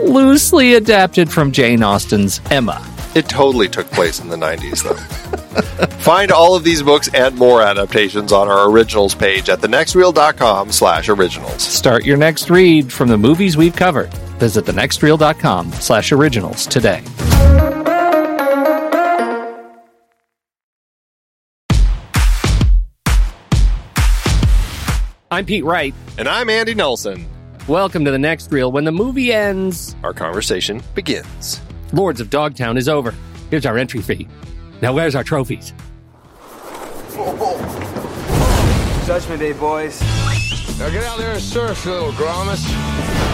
loosely adapted from Jane Austen's Emma. It totally took place in the 90s, though. Find all of these books and more adaptations on our originals page at thenextreel.com slash originals. Start your next read from the movies we've covered. Visit thenextreel.com slash originals today. I'm Pete Wright. And I'm Andy Nelson. Welcome to the next reel. When the movie ends, our conversation begins. Lords of Dogtown is over. Here's our entry fee. Now, where's our trophies? Judgment Day, boys. Now get out there and surf, you little grommet.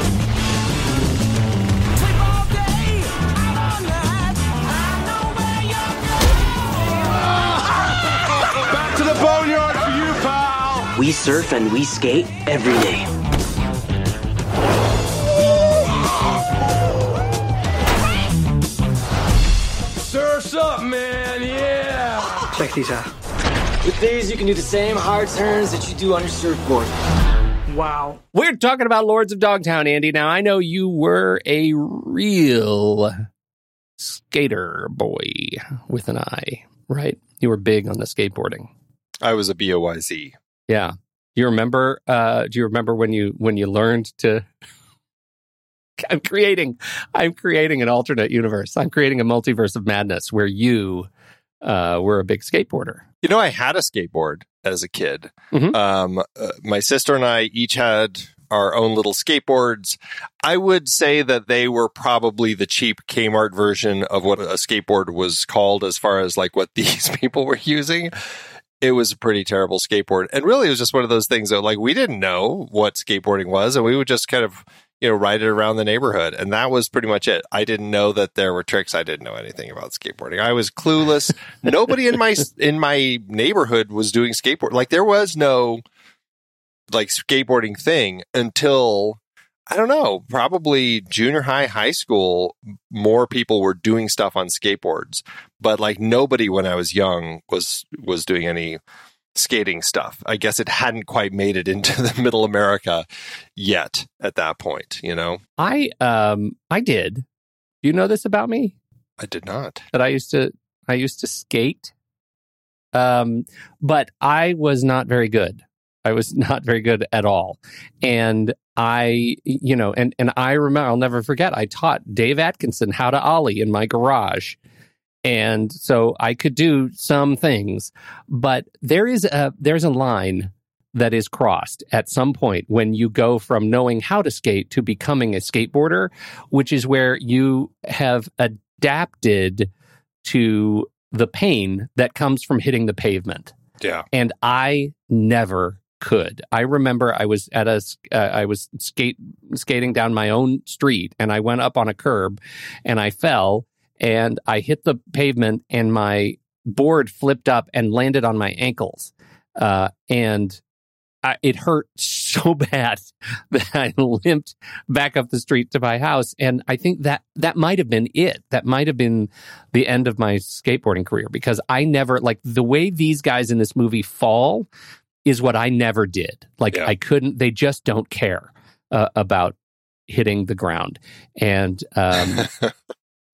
Back to the boneyard for you, pal. We surf and we skate every day. Yeah. Check these out. With these, you can do the same hard turns that you do on your surfboard. Wow. We're talking about Lords of Dogtown, Andy. Now, I know you were a real skater boy with an eye, right? You were big on the skateboarding. I was a BOYZ. Yeah. Do you remember uh do you remember when you when you learned to I'm creating, I'm creating an alternate universe. I'm creating a multiverse of madness where you uh, were a big skateboarder. You know, I had a skateboard as a kid. Mhm. Um, uh, my sister and I each had our own little skateboards. I would say that they were probably the cheap Kmart version of what a skateboard was called as far as like what these people were using. It was a pretty terrible skateboard. And really, it was just one of those things that like we didn't know what skateboarding was. And we would just kind of, you know, ride it around the neighborhood. And that was pretty much it. I didn't know that there were tricks. I didn't know anything about skateboarding. I was clueless. Nobody in my, in my neighborhood was doing skateboard. Like there was no like skateboarding thing until I don't know, probably junior high, high school, more people were doing stuff on skateboards. But like nobody when I was young was was doing any skating stuff. I guess it hadn't quite made it into the middle America yet at that point, you know? I um I did. Do you know this about me? I did not. That I used to I used to skate. Um but I was not very good. I was not very good at all. And I you know and and I remember I'll never forget I taught Dave Atkinson how to ollie in my garage. And so I could do some things, but there is a there's a line that is crossed at some point when you go from knowing how to skate to becoming a skateboarder, which is where you have adapted to the pain that comes from hitting the pavement. Yeah. And I never could. I remember I was at a uh, I was skate skating down my own street and I went up on a curb and I fell and I hit the pavement and my board flipped up and landed on my ankles. Uh, and I, it hurt so bad that I limped back up the street to my house. And I think that that might have been it. That might have been the end of my skateboarding career because I never, like, the way these guys in this movie fall is what I never did. Like, Yeah. I couldn't, they just don't care uh, about hitting the ground. And, um,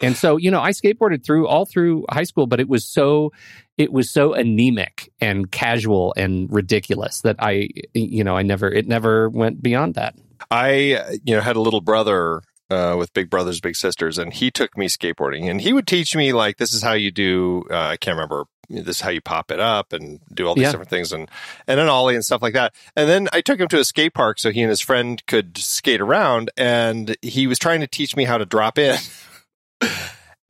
and so, you know, I skateboarded through all through high school, but it was so it was so anemic and casual and ridiculous that I you know, I never it never went beyond that. I, you know, had a little brother uh, with big brothers, big sisters, and he took me skateboarding, and he would teach me like this is how you do. Uh, I can't remember. This is how you pop it up and do all these Yeah. different things, and and an ollie and stuff like that. And then I took him to a skate park so he and his friend could skate around, and he was trying to teach me how to drop in.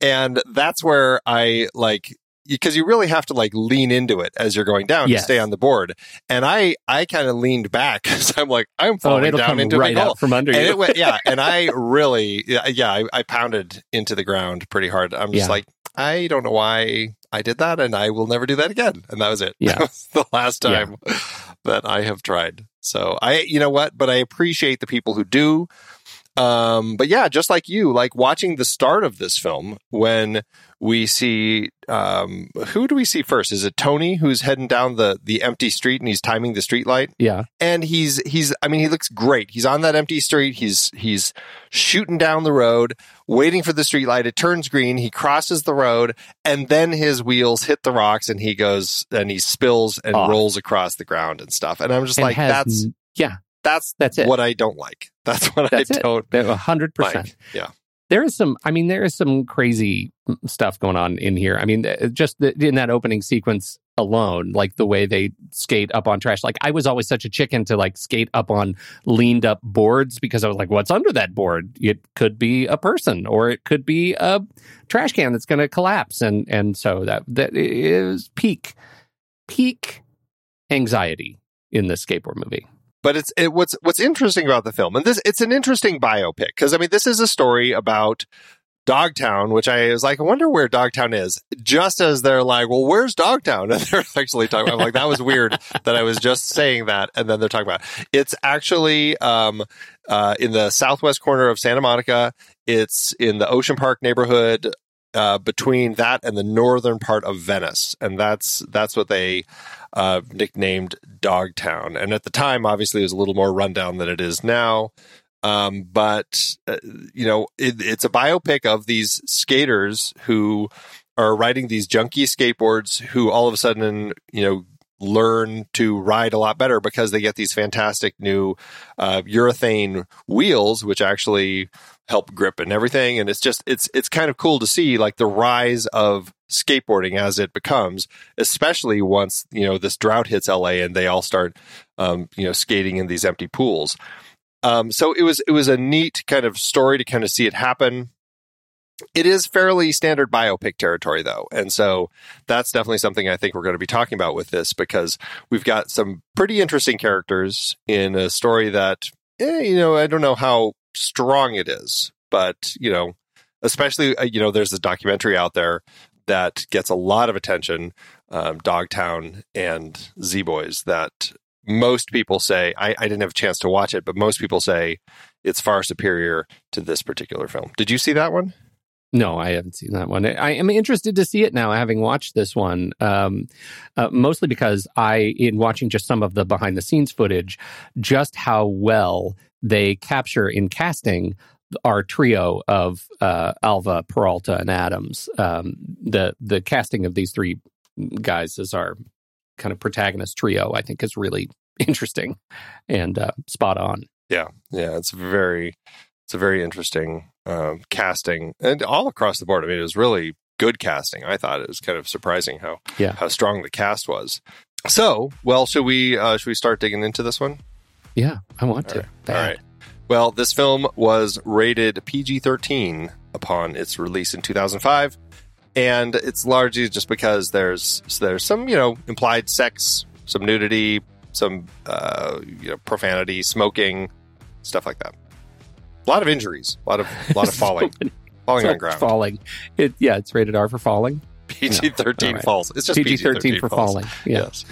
and that's where I like because you really have to like lean into it as you're going down Yes. to stay on the board. And I I kind of leaned back because I'm like I'm Oh, falling it'll down into right the hole from under and you. it went yeah and i really yeah, yeah I, I pounded into the ground pretty hard i'm just Yeah. like i don't know why i did that and i will never do that again and that was it Yeah. was the last Yeah. time that i have tried so i you know what but i appreciate the people who do um but yeah just like you like watching the start of this film when we see um who do we see first is it tony who's heading down the the empty street and he's timing the street light yeah. and he's he's I mean he looks great. He's on that empty street. He's he's shooting down the road, waiting for the street light. It turns green. He crosses the road, and then his wheels hit the rocks, and he goes and he spills and Off. rolls across the ground and stuff. And I'm just And like, has that's yeah, that's that's it. what I don't like. That's what That's I it. don't a hundred percent. like. Yeah. There is some. I mean, there is some crazy stuff going on in here. I mean, just the, in that opening sequence alone, like the way they skate up on trash. Like I was always such a chicken to like skate up on leaned up boards because I was like, what's under that board? It could be a person or it could be a trash can that's going to collapse. And and so that that is peak peak anxiety in this skateboard movie. But it's it, what's what's interesting about the film, and this it's an interesting biopic because I mean this is a story about Dogtown, which I was like, I wonder where Dogtown is. Just as they're like, well, where's Dogtown? And they're actually talking. I'm like, that was weird that I was just saying that, and then they're talking about it. it's actually um, uh, in the southwest corner of Santa Monica. It's in the Ocean Park neighborhood. Uh, between that and the northern part of Venice, and that's that's what they uh, nicknamed Dogtown. And at the time, obviously, it was a little more rundown than it is now. Um, but uh, you know, it, it's a biopic of these skaters who are riding these junky skateboards, who all of a sudden, you know, learn to ride a lot better because they get these fantastic new uh, urethane wheels, which actually help grip and everything. And it's just it's it's kind of cool to see like the rise of skateboarding as it becomes, especially once you know this drought hits LA and they all start um, you know skating in these empty pools. Um, so it was it was a neat kind of story to kind of see it happen. It is fairly standard biopic territory, though. And so that's definitely something I think we're going to be talking about with this because we've got some pretty interesting characters in a story that, eh, you know, I don't know how strong it is, but, you know, especially, uh, you know, there's a documentary out there that gets a lot of attention, um, Dogtown and Z Boys, that most people say, I, I didn't have a chance to watch it, but most people say it's far superior to this particular film. Did you see that one? No, I haven't seen that one. I am interested to see it now, having watched this one. Um, uh, mostly because I, in watching just some of the behind the scenes footage, just how well they capture in casting our trio of uh, Alva, Peralta, and Adams. Um, the the casting of these three guys as our kind of protagonist trio, I think, is really interesting and uh, spot on. Yeah, yeah, it's very, it's a very interesting um, casting, and all across the board. I mean, it was really good casting. I thought it was kind of surprising how yeah. how strong the cast was. So, well, should we uh, should we start digging into this one? Yeah, I want to. All right. All right. Well, this film was rated PG 13 upon its release in 2005. And it's largely just because there's there's some you know implied sex, some nudity, some uh, you know profanity, smoking, stuff like that. A lot of injuries, a lot of a lot of falling, falling on ground, falling. It, yeah, it's rated R for falling. PG thirteen no. right. falls. It's just PG thirteen for falls. falling. Yeah. Yes.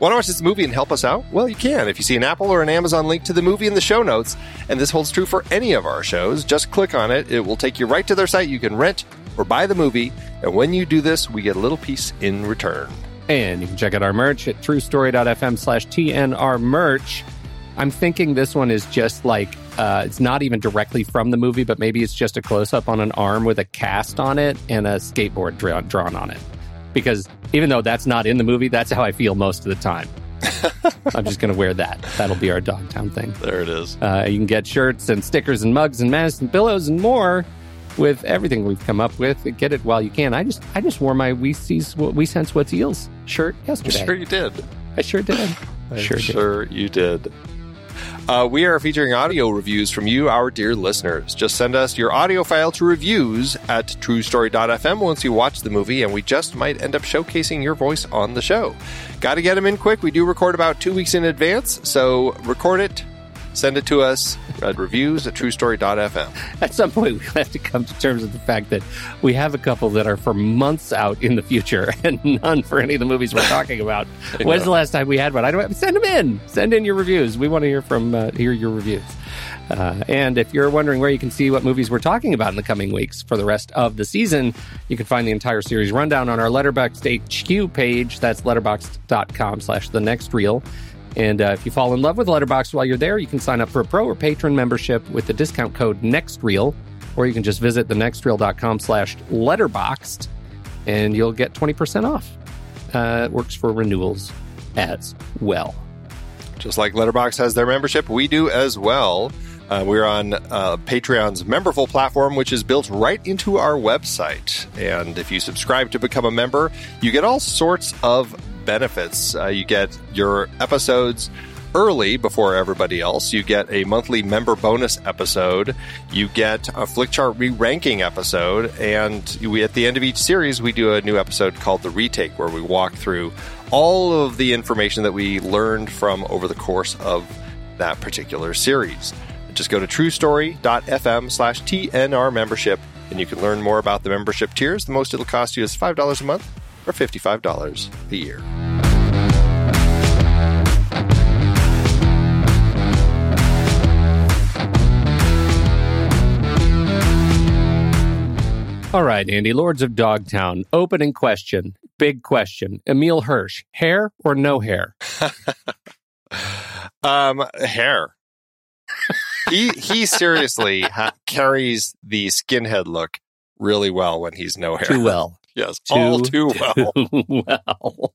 Want to watch this movie and help us out? Well, you can. If you see an Apple or an Amazon link to the movie in the show notes, and this holds true for any of our shows, just click on it. It will take you right to their site. You can rent or buy the movie, and when you do this, we get a little piece in return. And you can check out our merch at truestory.fm slash TNR merch. I'm thinking this one is just like, uh, it's not even directly from the movie, but maybe it's just a close up on an arm with a cast on it and a skateboard drawn, drawn on it because even though that's not in the movie, that's how I feel most of the time. I'm just going to wear that. That'll be our Dogtown thing. There it is. Uh, you can get shirts and stickers and mugs and masks and pillows and more with everything we've come up with. Get it while you can. I just I just wore my We Sees We Sense What's Eels shirt yesterday. I'm sure you did. I sure did. I'm sure, sure did. you did. Uh, we are featuring audio reviews from you, our dear listeners. Just send us your audio file to reviews at truestory.fm once you watch the movie, and we just might end up showcasing your voice on the show. Got to get them in quick. We do record about two weeks in advance, so record it, send it to us at reviews at truestory.fm. At some point, we have to come to terms with the fact that we have a couple that are for months out in the future and none for any of the movies we're talking about. When's the last time we had one? I don't send them in. Send in your reviews. We want to hear from uh, hear your reviews. Uh, and if you're wondering where you can see what movies we're talking about in the coming weeks for the rest of the season, you can find the entire series rundown on our Letterboxd HQ page. That's letterboxd.com slash the next reel. And uh, if you fall in love with Letterboxd while you're there, you can sign up for a pro or patron membership with the discount code NEXTREEL, or you can just visit thenextreel.com slash letterboxd, and you'll get 20% off. Uh, it works for renewals as well. Just like Letterboxd has their membership, we do as well. Uh, we're on uh, Patreon's Memberful platform, which is built right into our website. And if you subscribe to become a member, you get all sorts of benefits. Uh, you get your episodes early before everybody else. You get a monthly member bonus episode. You get a Flick Chart re-ranking episode, and we at the end of each series we do a new episode called the Retake, where we walk through all of the information that we learned from over the course of that particular series. Just go to truestory.fm slash TNR membership and you can learn more about the membership tiers. The most it'll cost you is $5 a month or $55 a year. All right, Andy, Lords of Dogtown. Opening question, big question. Emile Hirsch, hair or no hair? um, hair. he he seriously ha- carries the skinhead look really well when he's no hair. Too well. Yes, all too well. well.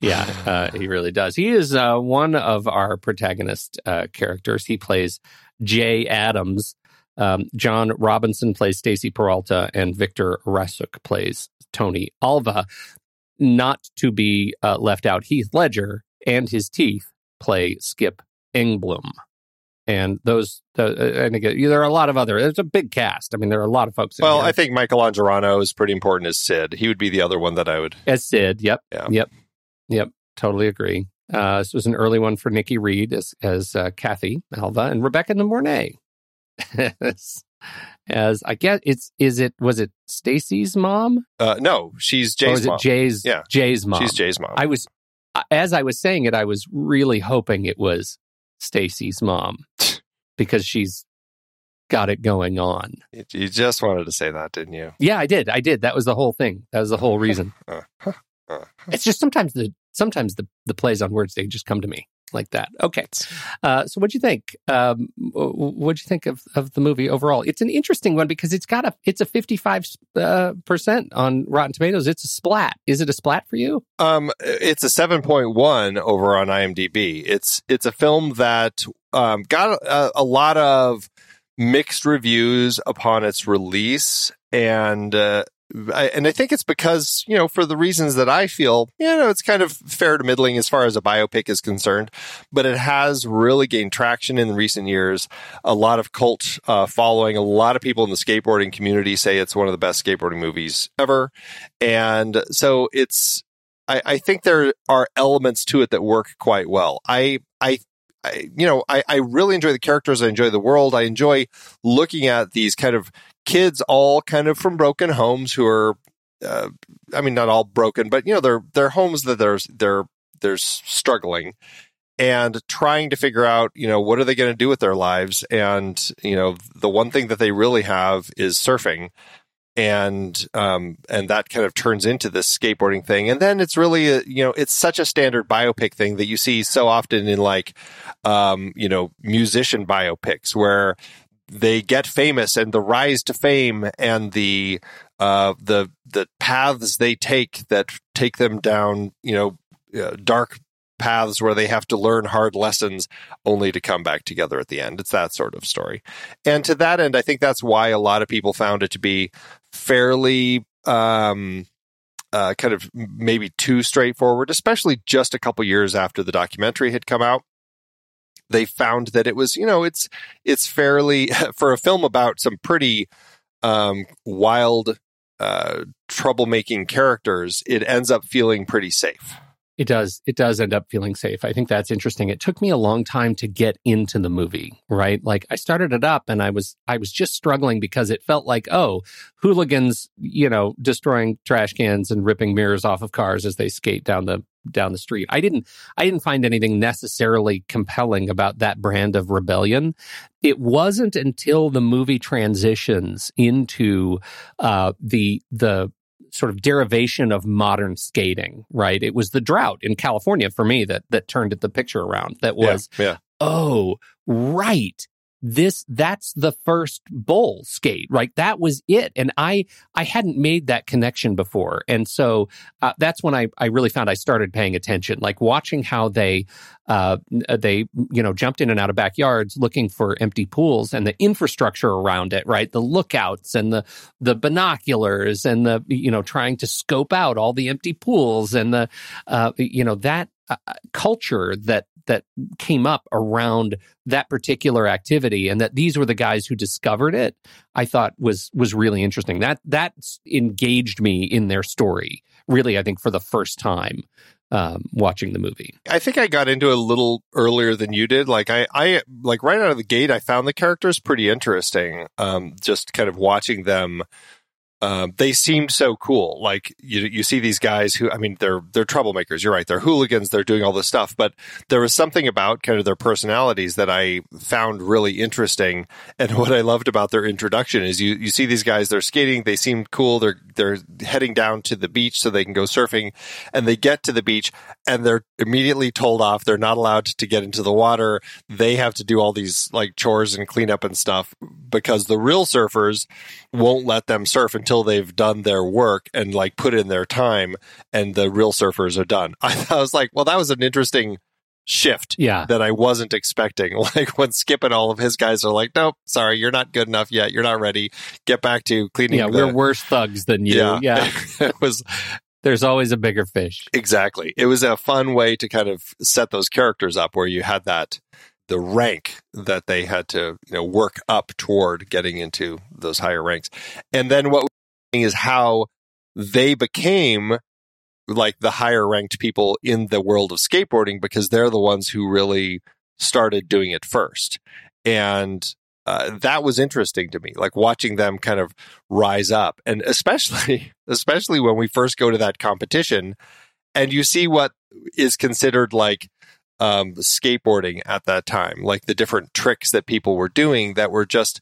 Yeah, uh, he really does. He is uh, one of our protagonist uh, characters. He plays Jay Adams. Um, John Robinson plays Stacy Peralta, and Victor Rasuk plays Tony Alva. Not to be uh, left out, Heath Ledger and his teeth play Skip Engblom. And those, uh, and again, there are a lot of other. There's a big cast. I mean, there are a lot of folks. Well, here. I think Michael Angarano is pretty important as Sid. He would be the other one that I would. As Sid, yep, Yeah. yep, yep, totally agree. Uh, this was an early one for Nikki Reed as as uh, Kathy Alva and Rebecca De Mornay as, as I guess it's is it was it Stacy's mom Uh, no, she's Jay's mom. it Jay's Yeah. Jay's mom? She's Jay's mom. I was as I was saying it, I was really hoping it was Stacy's mom because she's got it going on. you just wanted to say that, didn't you? Yeah, I did. I did. That was the whole thing. That was the whole reason. Uh, huh, uh, It's just sometimes the sometimes the the plays on words they just come to me like that. Okay, uh, so what'd you think? Um, w- w- what'd you think of of the movie overall? It's an interesting one because it's got a it's a fifty five uh, percent on Rotten Tomatoes. It's a splat. Is it a splat for you? Um, it's a seven point one over on IMDb. It's it's a film that um, got a, a lot of mixed reviews upon its release, and uh, I, and I think it's because you know for the reasons that I feel, you know, it's kind of fair to middling as far as a biopic is concerned, but it has really gained traction in recent years. A lot of cult uh, following. A lot of people in the skateboarding community say it's one of the best skateboarding movies ever, and so it's I, I think there are elements to it that work quite well. I, I, I you know, I, I really enjoy the characters. I enjoy the world. I enjoy looking at these kind of kids, all kind of from broken homes who are, uh, I mean, not all broken, but you know, they're they're homes that they're they're they're struggling and trying to figure out, you know, what are they going to do with their lives? And you know, the one thing that they really have is surfing and um and that kind of turns into this skateboarding thing and then it's really a, you know it's such a standard biopic thing that you see so often in like um you know musician biopics where they get famous and the rise to fame and the uh the the paths they take that take them down you know uh, dark paths where they have to learn hard lessons only to come back together at the end. It's that sort of story. And to that end, I think that's why a lot of people found it to be fairly um, uh, kind of maybe too straightforward, especially just a couple years after the documentary had come out. They found that it was, you know, it's it's fairly for a film about some pretty um, wild, uh, troublemaking characters. It ends up feeling pretty safe. It does. It does end up feeling safe. I think that's interesting. It took me a long time to get into the movie, right? Like I started it up and I was I was just struggling because it felt like, oh, hooligans, you know, destroying trash cans and ripping mirrors off of cars as they skate down the down the street. I didn't I didn't find anything necessarily compelling about that brand of rebellion. It wasn't until the movie transitions into uh, the the sort of derivation of modern skating, right? It was the drought in California for me that that turned the picture around. That was, yeah, yeah. oh, right. This that's the first bowl skate, right? That was it, and I I hadn't made that connection before, and so uh, that's when I I really found I started paying attention, like watching how they uh, they you know jumped in and out of backyards looking for empty pools and the infrastructure around it, right? The lookouts and the the binoculars and the you know trying to scope out all the empty pools and the uh, you know that uh, culture that that came up around that particular activity and that these were the guys who discovered it i thought was was really interesting that that engaged me in their story really i think for the first time um, watching the movie I think I got into it a little earlier than you did. Like I, I like right out of the gate, I found the characters pretty interesting. Um, just kind of watching them um, they seemed so cool. Like you, you see these guys who, I mean, they're they're troublemakers. You're right. They're hooligans. They're doing all this stuff. But there was something about kind of their personalities that I found really interesting. And what I loved about their introduction is you you see these guys. They're skating. They seem cool. They're they're heading down to the beach so they can go surfing. And they get to the beach and they're immediately told off. They're not allowed to get into the water. They have to do all these like chores and cleanup and stuff because the real surfers won't let them surf until they've done their work and like put in their time and the real surfers are done. I, I was like, well, that was an interesting shift Yeah. that I wasn't expecting. Like when Skip and all of his guys are like, nope, sorry, you're not good enough yet. You're not ready. Get back to cleaning. Yeah, the- we're worse thugs than you. Yeah. yeah. it was There's always a bigger fish. Exactly. It was a fun way to kind of set those characters up where you had that the rank that they had to, you know, work up toward getting into those higher ranks. And then what is how they became like the higher ranked people in the world of skateboarding because they're the ones who really started doing it first. And uh, that was interesting to me, like watching them kind of rise up, and especially, especially when we first go to that competition, and you see what is considered like um, skateboarding at that time, like the different tricks that people were doing that were just,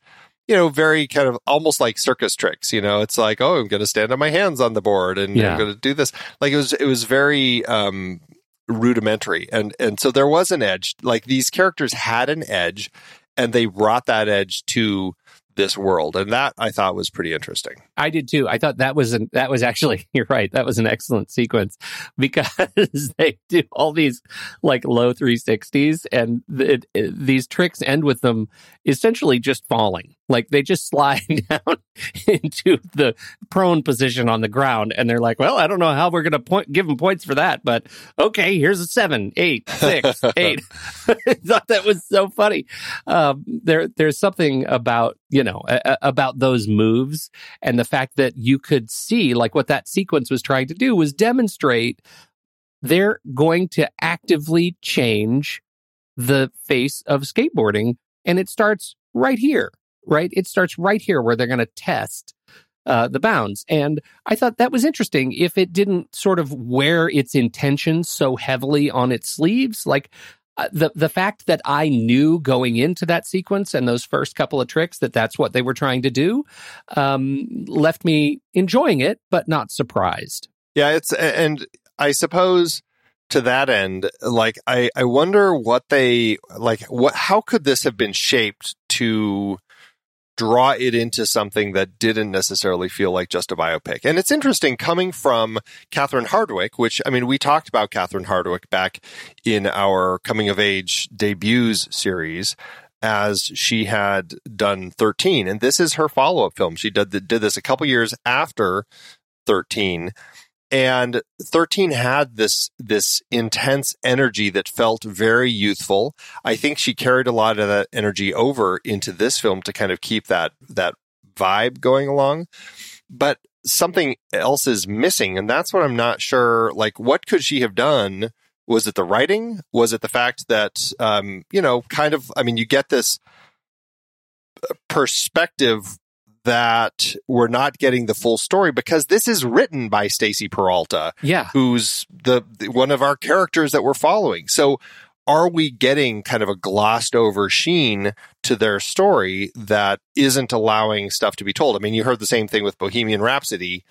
you know, very kind of almost like circus tricks. You know, it's like, oh, I'm going to stand on my hands on the board and Yeah. I'm going to do this. Like it was, it was very um, rudimentary, and and so there was an edge. Like these characters had an edge, and they brought that edge to this world, and that I thought was pretty interesting. I did too. I thought that was an that was actually you're right. That was an excellent sequence because they do all these like low 360s and it, it- these tricks end with them essentially just falling. Like they just slide down into the prone position on the ground and they're like, "Well, I don't know how we're going to point give them points for that, but okay, here's a seven, eight, six, eight. I thought that was so funny. Um, there, there's something about you know a, about those moves and the fact that you could see like what that sequence was trying to do was demonstrate they're going to actively change the face of skateboarding and it starts right here right? It starts right here where they're going to test uh, the bounds. And i thought that was interesting if it didn't sort of wear its intentions so heavily on its sleeves. Like uh, the the fact that I knew going into that sequence and those first couple of tricks that that's what they were trying to do um, left me enjoying it, but not surprised. Yeah, it's and I suppose to that end, like I I wonder what they like what how could this have been shaped to draw it into something that didn't necessarily feel like just a biopic. And it's interesting coming from Catherine Hardwicke, which I mean we talked about Catherine Hardwicke back in our coming of age debuts series as she had done 13 and this is her follow-up film. She did did this a couple years after 13 and 13 had this this intense energy that felt very youthful. I think she carried a lot of that energy over into this film to kind of keep that that vibe going along. But something else is missing and that's what i'm not sure like what could she have done? Was it the writing? Was it the fact that um you know kind of i mean you get this uh, perspective that we're not getting the full story because this is written by Stacy Peralta, Yeah, who's the, the one of our characters that we're following. So are we getting kind of a glossed over sheen to their story that isn't allowing stuff to be told? I mean, you heard the same thing with Bohemian Rhapsody.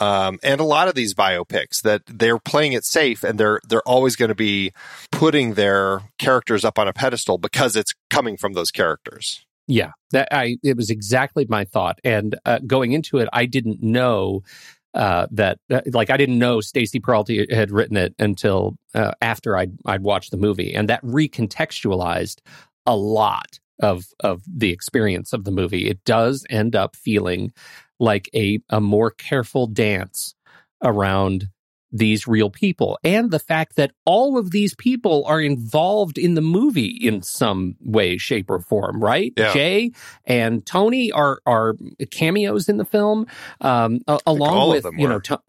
Um, and a lot of these biopics that they're playing it safe and they're they're always going to be putting their characters up on a pedestal because it's coming from those characters. Yeah. That I it was exactly my thought. And uh, going into it, I didn't know uh, that uh, like I didn't know Stacy Peralta had written it until uh, after I'd I'd watched the movie, and that recontextualized a lot of of the experience of the movie. It does end up feeling like a a more careful dance around these real people and the fact that all of these people are involved in the movie in some way shape or form right? Yeah. jay and tony are are cameos in the film. Um along with you know to,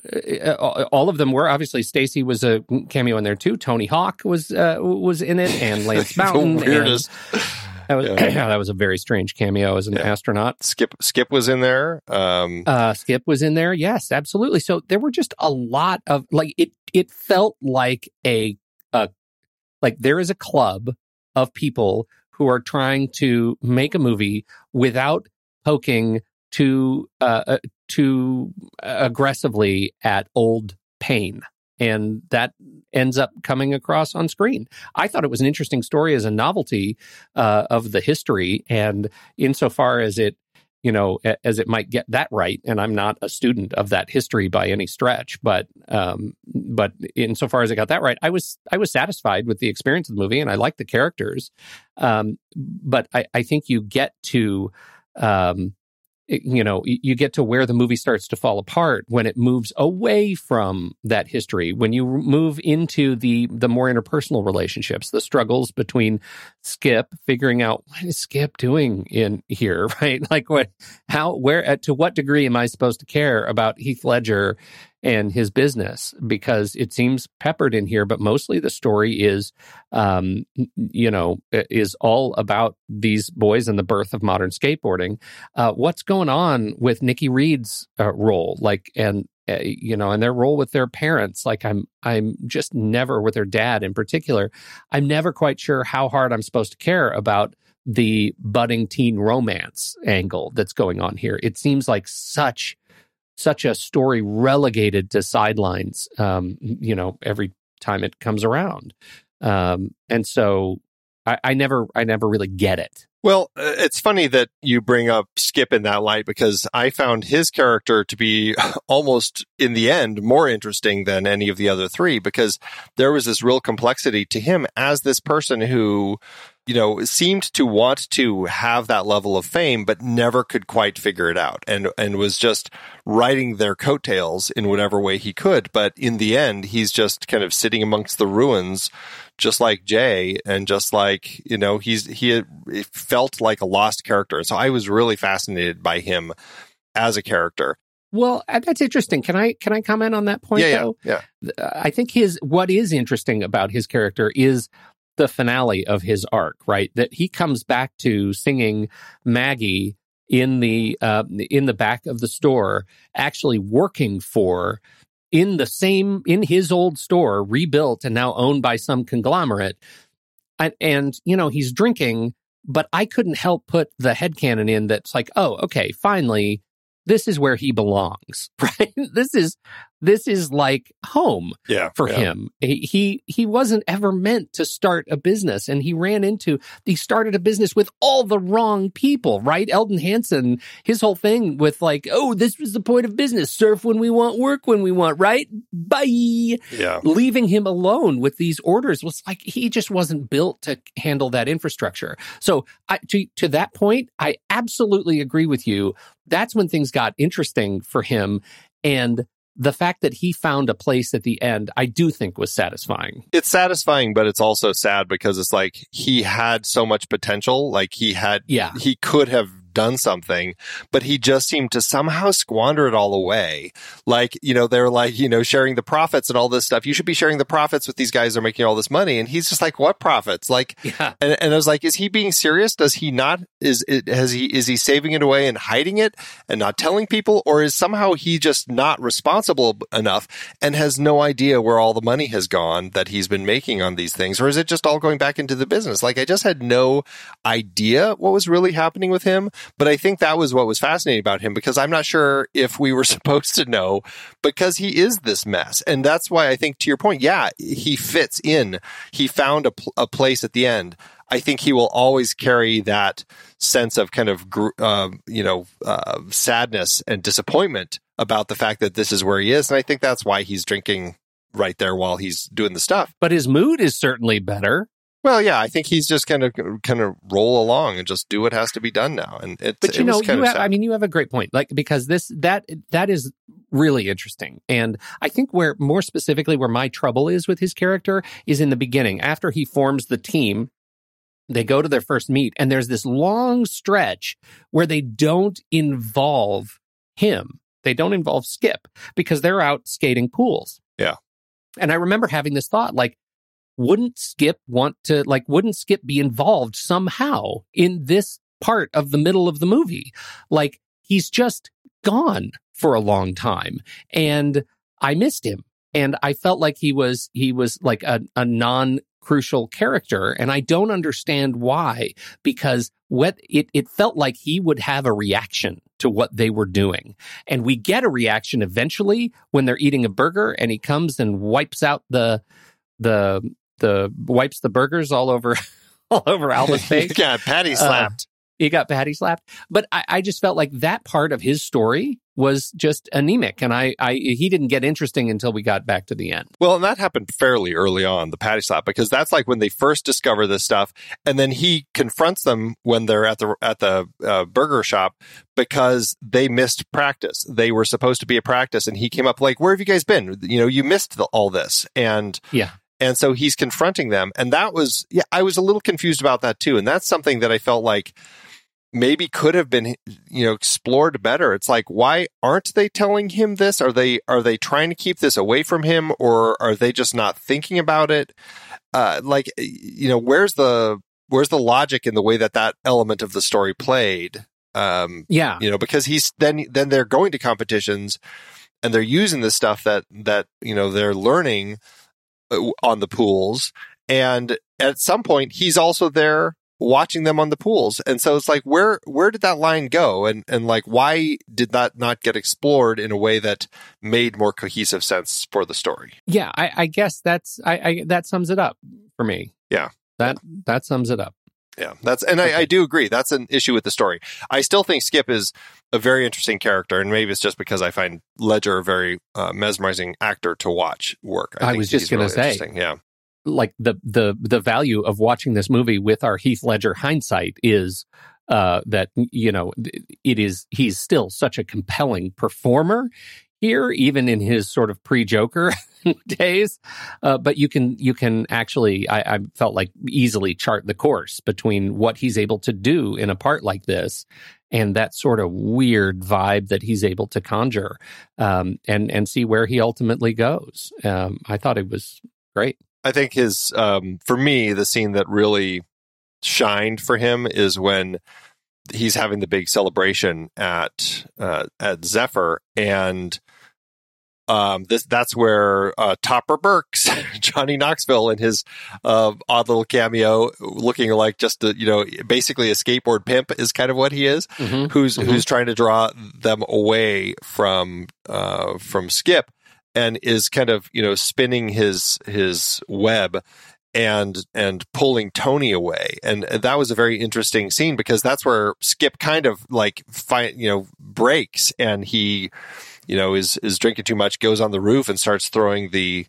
uh, all of them were. Obviously stacy was a cameo in there too. Tony hawk was uh, was in it and lance mountain and- weirdest. That was Yeah. that was a very strange cameo as an Yeah. astronaut. Skip Skip was in there. Um, Uh, Skip was in there. Yes, absolutely. So there were just a lot of like it. It felt like a, a like there is a club of people who are trying to make a movie without poking too uh, uh, too aggressively at old pain, and that ends up coming across on screen. I thought it was an interesting story as a novelty uh, of the history, and insofar as it you know, as it might get that right. And I'm not a student of that history by any stretch, but um, but insofar as it got that right, I was I was satisfied with the experience of the movie, and I liked the characters. Um, but I, I think you get to um, you know you get to where the movie starts to fall apart when it moves away from that history when you move into the the more interpersonal relationships the struggles between skip figuring out what is skip doing in here? Right? Like what how where uh, to what degree am i supposed to care about heath ledger and his business because it seems peppered in here but mostly the story is um you know is all about these boys and the birth of modern skateboarding uh, what's going on with Nikki Reed's uh, role, like, and uh, you know, and their role with their parents. Like, I'm, I'm just never with their dad in particular. I'm never quite sure how hard I'm supposed to care about the budding teen romance angle that's going on here. It seems like such, such a story relegated to sidelines. Um, you know, every time it comes around, um, and so I, I never, I never really get it. Well, uh, it's funny that you bring up Skip in that light because I found his character to be almost in the end more interesting than any of the other three because there was this real complexity to him as this person who, you know, seemed to want to have that level of fame but never could quite figure it out and and was just riding their coattails in whatever way he could, but in the end he's just kind of sitting amongst the ruins just like Jay and just like, you know, he's, he felt like a lost character. And so I was really fascinated by him as a character. Well, uh, that's interesting. Can I can I comment on that point yeah, though? yeah, Th- I think his what is interesting about his character is the finale of his arc, right? That he comes back to singing Maggie in the uh, in the back of the store, actually working for in the same in his old store, rebuilt and now owned by some conglomerate. And, and you know he's drinking, but I couldn't help put the head headcanon in that's like, oh, okay, finally, this is where he belongs, right? This is this is like home yeah. for yeah. him. He, he he wasn't ever meant to start a business, and he ran into he started a business with all the wrong people. Right, Eldon Hansen, his whole thing with like, oh, this was the point of business: surf when we want, work when we want. Right, bye. Yeah. Leaving him alone with these orders was like he just wasn't built to handle that infrastructure. So, I, to to that point, I absolutely agree with you. That's when things got interesting for him, and the fact that he found a place at the end, I do think was satisfying. It's satisfying, but it's also sad because it's like he had so much potential. Like he had, Yeah. he could have done something, but he just seemed to somehow squander it all away. Like, you know, they're like, you know, sharing the profits and all this stuff. You should be sharing the profits with these guys that are making all this money. And he's just like, what profits? Like, Yeah. and, and I was like, is he being serious? Does he not? Is it, has he, is he saving it away and hiding it and not telling people? Or is somehow he just not responsible enough and has no idea where all the money has gone that he's been making on these things? Or is it just all going back into the business? Like, I just had no idea what was really happening with him. But I think that was what was fascinating about him because I'm not sure if we were supposed to know because he is this mess. And that's why I think to your point, yeah, he fits in. He found a, pl- a place at the end. I think he will always carry that sense of kind of, uh, you know, uh, sadness and disappointment about the fact that this is where he is. And I think that's why he's drinking right there while he's doing the stuff. But his mood is certainly better. Well, yeah, I think he's just kind of kind of roll along and just do what has to be done now. And it's But you it know, you have. I mean, you have a great point. Like because this that that is really interesting, and I think where more specifically where my trouble is with his character is in the beginning after he forms the team. They go to their first meet, and there's this long stretch where they don't involve him. They don't involve Skip because they're out skating pools. Yeah. And I remember having this thought like, wouldn't Skip want to, like, wouldn't Skip be involved somehow in this part of the middle of the movie? Like, he's just gone for a long time. And I missed him. And I felt like he was, he was like a, a non crucial character. And I don't understand why, because what it, it felt like he would have a reaction to what they were doing. And we get a reaction eventually when they're eating a burger and he comes and wipes out the, the, the wipes the burgers all over, all over Alva's face. yeah, Patty Uh, slapped. he got patty slapped. But I, I just felt like that part of his story was just anemic, and I, I he didn't get interesting until we got back to the end. Well, and that happened fairly early on, the patty slap, because that's like when they first discover this stuff, and then he confronts them when they're at the at the uh, burger shop because they missed practice. They were supposed to be at practice, and he came up like, "Where have you guys been? You know, you missed the, all this." And Yeah. And so he's confronting them, and that was yeah, I was a little confused about that too, and that's something that I felt like maybe could have been you know explored better. It's like why aren't they telling him this? Are they are they trying to keep this away from him or are they just not thinking about it? Uh like you know where's the where's the logic in the way that that element of the story played? Um Yeah, you know because he's then then they're going to competitions and they're using the stuff that that you know they're learning on the pools and at some point he's also there watching them on the pools and so it's like where where did that line go and and like why did that not get explored in a way that made more cohesive sense for the story yeah. I, I guess that's I, I that sums it up for me. Yeah. that that sums it up. Yeah, that's and I, I do agree. That's an issue with the story. I still think Skip is a very interesting character, and maybe it's just because I find Ledger a very uh, mesmerizing actor to watch work. I think was just gonna really say. interesting. yeah, like the the the value of watching this movie with our Heath Ledger hindsight is uh, that you know it is he's still such a compelling performer here, even in his sort of pre Joker days. Uh, but you can you can actually I, I felt like easily chart the course between what he's able to do in a part like this. And that sort of weird vibe that he's able to conjure, um, and and see where he ultimately goes. Um, I thought it was great. I think his um, for me the scene that really shined for him is when he's having the big celebration at uh, at Zephyr and. Um, this that's where uh, Topper Burks, Johnny Knoxville, in his uh, odd little cameo, looking like just a, you know basically a skateboard pimp is kind of what he is. Mhm. who's Mhm. who's trying to draw them away from uh, from Skip, and is kind of you know spinning his his web and and pulling Tony away, and that was a very interesting scene because that's where Skip kind of like fi- you know breaks, and he you know is is drinking too much, goes on the roof and starts throwing the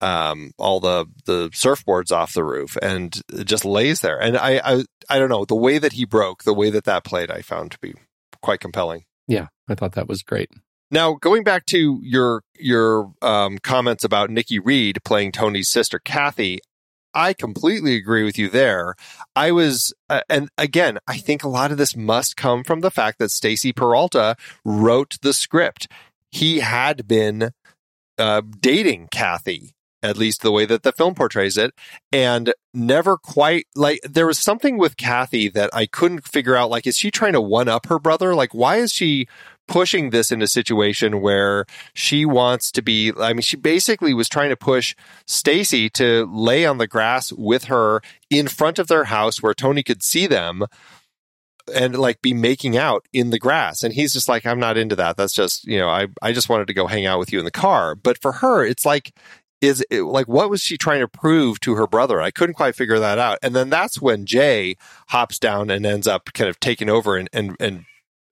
um all the the surfboards off the roof and just lays there. And I, I i don't know. The way that he broke the way that that played i found to be quite compelling. Yeah, I thought that was great. now going back to your your um comments about nikki reed playing tony's sister kathy i completely agree with you there. I was uh, and again i think a lot of this must come from the fact that stacy peralta wrote the script. He had been uh, dating kathy at least the way that the film portrays it and never quite like there was something with Kathy that I couldn't figure out like is she trying to one up her brother? Like why is she pushing this in a situation where she wants to be I mean she basically was trying to push Stacy to lay on the grass with her in front of their house where Tony could see them and like be making out in the grass. And he's just like I'm not into that. That's just you know I I just wanted to go hang out with you in the car. But for her it's like is it, like what was she trying to prove to her brother i couldn't quite figure that out and then that's when jay hops down and ends up kind of taking over and and and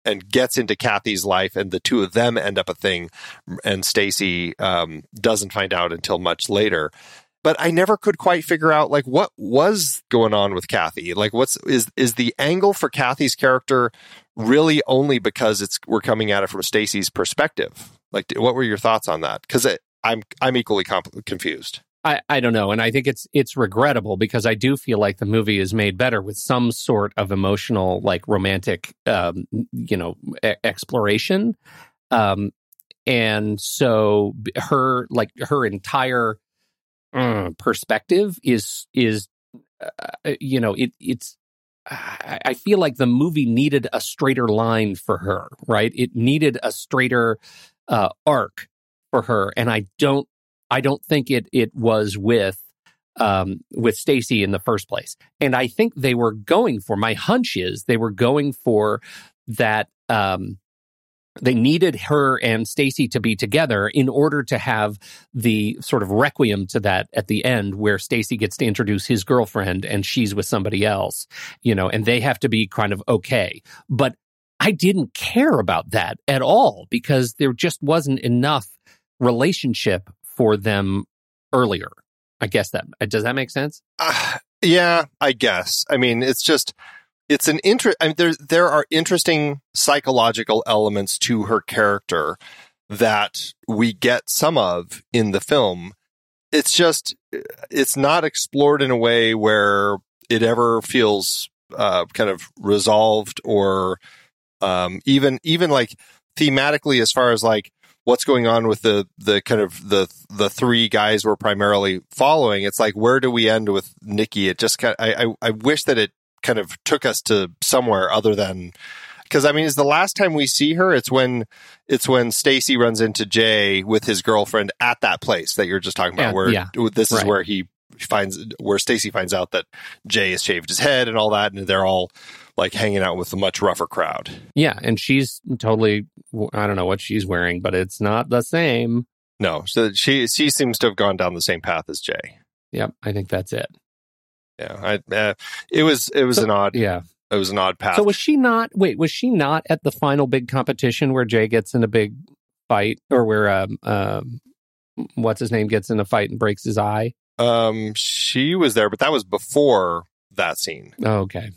and gets into Kathy's life, and the two of them end up a thing, and Stacy um, doesn't find out until much later. But I never could quite figure out like what was going on with Kathy. Like, what's is is the angle for Kathy's character really only because it's we're coming at it from Stacy's perspective? Like, what were your thoughts on that? Because I'm I'm equally comp- confused. I, I don't know, and I think it's it's regrettable because I do feel like the movie is made better with some sort of emotional, like romantic, um, you know, e- exploration, um, and so her like her entire mm, perspective is is uh, you know it it's I I feel like the movie needed a straighter line for her, right? It needed a straighter uh, arc for her, and I don't, I don't think it it was with um, with Stacy in the first place. And I think they were going for. My hunch is they were going for that. Um, they needed her and Stacy to be together in order to have the sort of requiem to that at the end where Stacy gets to introduce his girlfriend and she's with somebody else, you know, and they have to be kind of okay. But I didn't care about that at all because there just wasn't enough relationship for them earlier. I guess that does that make sense? Uh, yeah, I guess. I mean, it's just it's an interest. I mean, there there are interesting psychological elements to her character that we get some of in the film. It's just it's not explored in a way where it ever feels uh, kind of resolved or um, even even like thematically as far as like what's going on with the the kind of the the three guys we're primarily following. It's like where do we end with Nikki? It just kind of, I, I I wish that it kind of took us to somewhere other than because I mean, it's the last time we see her. It's when it's when Stacy runs into Jay with his girlfriend at that place that you're just talking about. Yeah, where yeah. this is Right. where he finds where Stacy finds out that Jay has shaved his head and all that, and they're all like hanging out with a much rougher crowd. Yeah, and she's totally I don't know what she's wearing, but it's not the same. No, so she she seems to have gone down the same path as Jay. Yep, I think that's it. Yeah, I, uh, it was it was So- an odd Yeah. it was an odd path. So was she not? Wait, was she not at the final big competition where Jay gets in a big fight, or where um, um what's his name gets in a fight and breaks his eye? um, she was there, but that was before that scene. Oh, okay,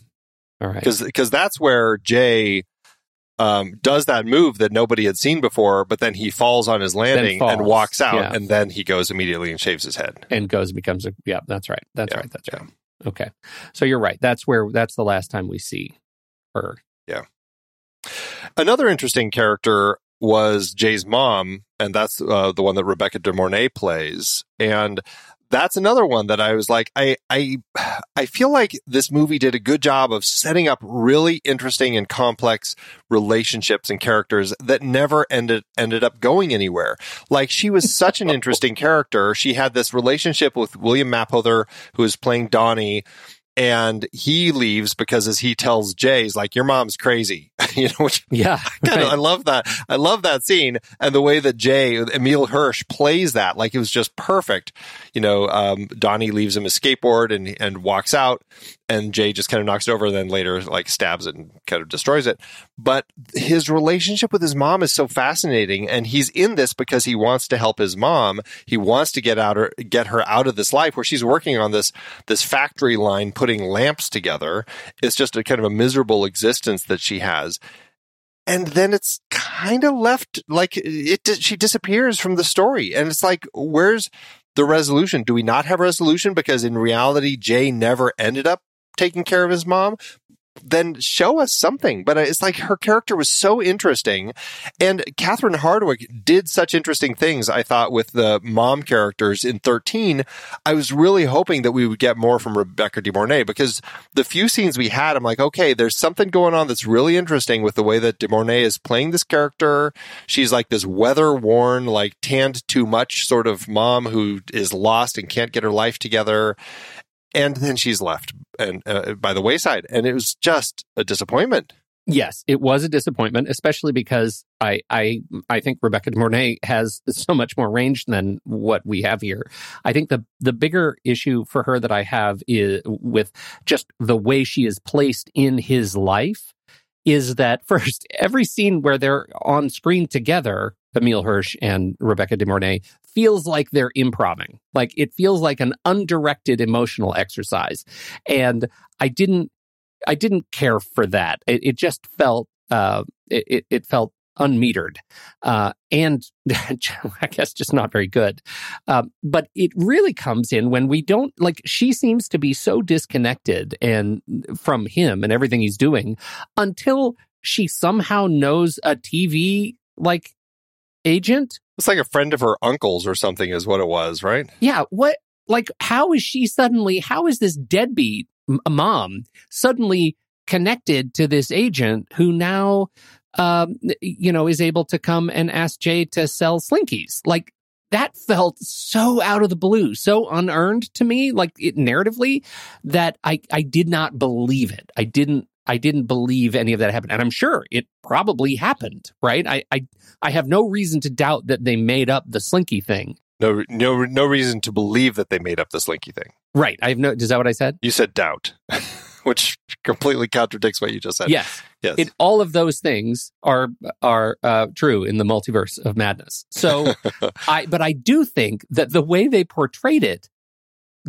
all right. because that's where Jay um, does that move that nobody had seen before, but then he falls on his landing and walks out, yeah. and then he goes immediately and shaves his head. And goes and becomes a yeah. That's right. That's Yeah, right. That's yeah. right. Okay, so you're right. That's where that's the last time we see her. Yeah. Another interesting character was Jay's mom, and that's uh, the one that Rebecca De Mornay plays, and that's another one that I was like, I, I, I feel like this movie did a good job of setting up really interesting and complex relationships and characters that never ended ended up going anywhere. Like she was such an interesting character. She had this relationship with William Mapother, who is playing Donnie. And he leaves because as he tells Jay, he's like, your mom's crazy, you know, which Yeah, right. I love that. I love that scene and the way that Jay, Emile Hirsch plays that. Like it was just perfect. You know, um, Donnie leaves him his skateboard and, and walks out and Jay just kind of knocks it over and then later like stabs it and kind of destroys it. But his relationship with his mom is so fascinating. And he's in this because he wants to help his mom. He wants to get out her, get her out of this life where she's working on this, this factory line, putting lamps together. It's just a kind of a miserable existence that she has and then it's kind of left like it she disappears from the story. And it's like where's the resolution? Do we not have resolution? Because in reality jay never ended up taking care of his mom then show us something but uh, it's like her character was so interesting and catherine hardwicke did such interesting things i thought with the mom characters in 13 i was really hoping that we would get more from rebecca de mornay because the few scenes we had, I'm like, okay, there's something going on that's really interesting with the way that De Mornay is playing this character. She's like this weather worn, like tanned too much sort of mom who is lost and can't get her life together. And then she's left and uh, by the wayside, and it was just a disappointment. Yes, it was a disappointment, especially because I I I think Rebecca De Mornay has so much more range than what we have here. I think the the bigger issue for her that I have is with just the way she is placed in his life is that first every scene where they're on screen together, Emile Hirsch and Rebecca De Mornay feels like they're improving. Like it feels like an undirected emotional exercise. And I didn't I didn't care for that. It, it just felt uh, it, it- felt unmetered uh, and I guess just not very good. Um, but it really comes in when we don't like. She seems to be so disconnected and from him and everything he's doing until she somehow knows a TV like agent. It's like a friend of her uncle's or something, is what it was, right? Yeah, what like how is she suddenly how is this deadbeat m- mom suddenly connected to this agent who now um you know is able to come and ask Jay to sell slinkies like that felt so out of the blue so unearned to me like it narratively that I I did not believe it I didn't I didn't believe any of that happened and I'm sure it probably happened right I I I have no reason to doubt that they made up the slinky thing No, no, no reason to believe that they made up the slinky thing. right I have no is that what I said You said doubt, which completely contradicts what you just said. yes Yes. it all of those things are are uh, true in the multiverse of madness. So I but I do think that the way they portrayed it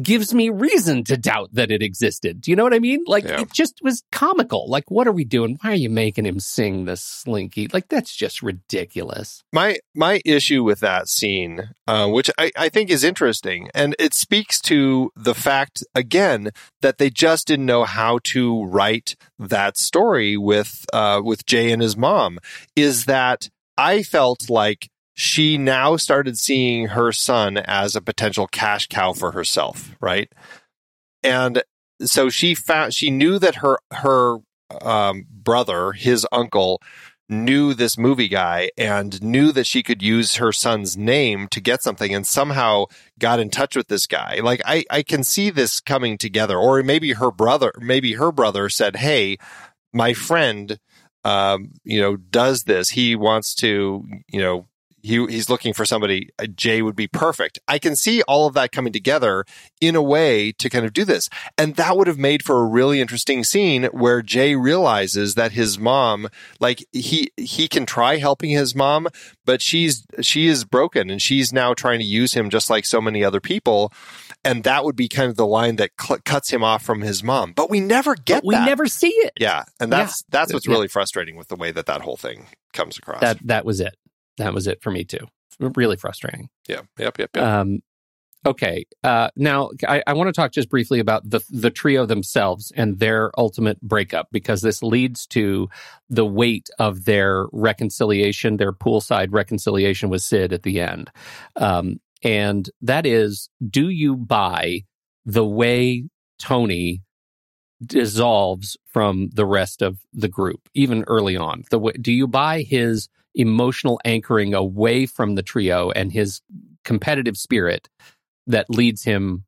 gives me reason to doubt that it existed. Do you know what I mean? Like Yeah. it just was comical. Like what are we doing? Why are you making him sing the slinky? Like that's just ridiculous. my my issue with that scene, uh, which I, I think is interesting, and it speaks to the fact again that they just didn't know how to write that story with uh, with Jay and his mom. Is that I felt like she now started seeing her son as a potential cash cow for herself, right? And so she found she knew that her her um, brother, his uncle, knew this movie guy and knew that she could use her son's name to get something and somehow got in touch with this guy. Like I, I can see this coming together. Or maybe her brother maybe her brother said, Hey, my friend um, you know, does this. He wants to, you know, he he's looking for somebody. uh, Jay would be perfect. I can see all of that coming together in a way to kind of do this, and that would have made for a really interesting scene where Jay realizes that his mom, like he he can try helping his mom, but she's she is broken, and she's now trying to use him just like so many other people. And that would be kind of the line that cl- cuts him off from his mom. But we never get But we that. never see it. Yeah, and Yeah. that's that's what's Yeah. really frustrating with the way that that whole thing comes across. That that was it. That was it for me too. Really frustrating. yeah, yep, yep, yep. Um, okay. Uh, now, I, I want to talk just briefly about the the trio themselves and their ultimate breakup because this leads to the weight of their reconciliation, their poolside reconciliation with Sid at the end. Um, and that is, do you buy the way Tony dissolves from the rest of the group, even early on? The way, do you buy his emotional anchoring away from the trio and his competitive spirit that leads him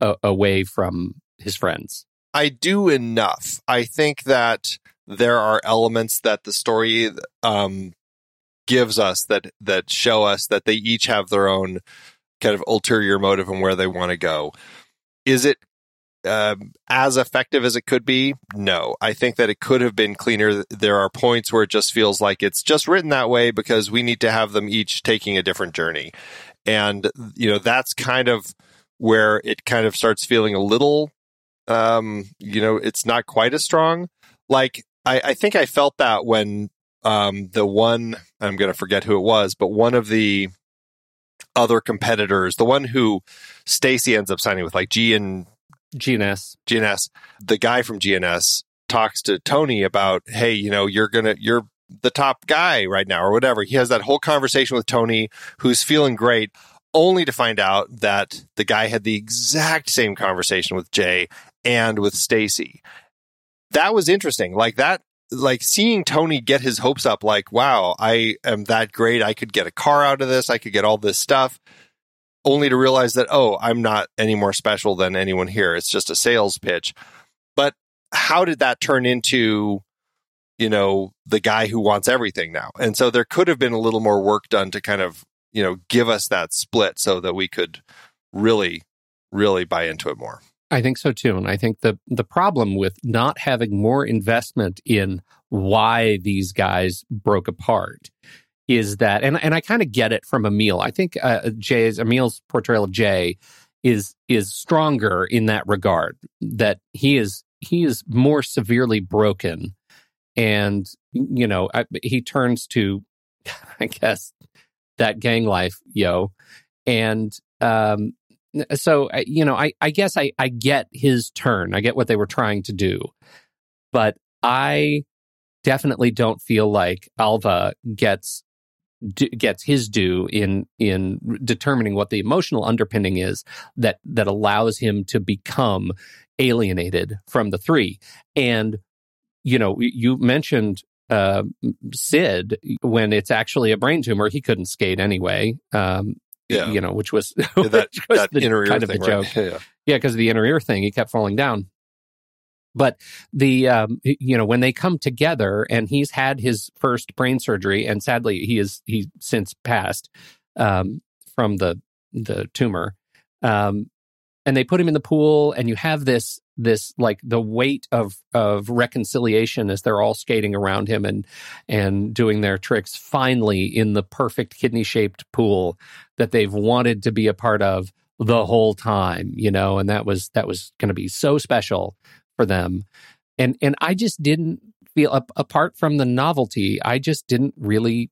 a- away from his friends? I do enough. I think that there are elements that the story um, gives us that that show us that they each have their own kind of ulterior motive and where they want to go. Is it um, as effective as it could be? No. I think that it could have been cleaner. There are points where it just feels like it's just written that way because we need to have them each taking a different journey. And, you know, that's kind of where it kind of starts feeling a little, um, you know, it's not quite as strong. Like, I, I think I felt that when um, the one, I'm going to forget who it was, but one of the other competitors, the one who Stacy ends up signing with, like G and GNS. GNS, the guy from GNS talks to Tony about, hey, you know, you're gonna, you're the top guy right now, or whatever. He has that whole conversation with Tony, who's feeling great, only to find out that the guy had the exact same conversation with Jay and with Stacy. That was interesting. Like that, like seeing Tony get his hopes up, like, wow, I am that great. I could get a car out of this. I could get all this stuff only to realize that, oh, I'm not any more special than anyone here. It's just a sales pitch. But how did that turn into, you know, the guy who wants everything now? And so there could have been a little more work done to kind of, you know, give us that split so that we could really, really buy into it more. I think so too. And I think the the problem with not having more investment in why these guys broke apart is that and and I kind of get it from Emile. I think uh, Jay's Emile's portrayal of Jay is is stronger in that regard that he is he is more severely broken and you know I, he turns to I guess that gang life yo and um so you know I I guess I I get his turn. I get what they were trying to do. But I definitely don't feel like Alva gets d- gets his due in in determining what the emotional underpinning is that that allows him to become alienated from the three. And you know, you mentioned uh, Sid when it's actually a brain tumor. He couldn't skate anyway. Um, Yeah. you know, which was, Yeah, that, which was that the, inner ear kind of thing, the joke. right? Yeah. Yeah, because of the inner ear thing, he kept falling down. But the um, you know when they come together, and he's had his first brain surgery, and sadly he is he since passed um, from the the tumor. Um, and they put him in the pool, and you have this this like the weight of of reconciliation as they're all skating around him and and doing their tricks. Finally, in the perfect kidney shaped pool that they've wanted to be a part of the whole time, you know, and that was that was going to be so special for them. And and I just didn't feel apart from the novelty, I just didn't really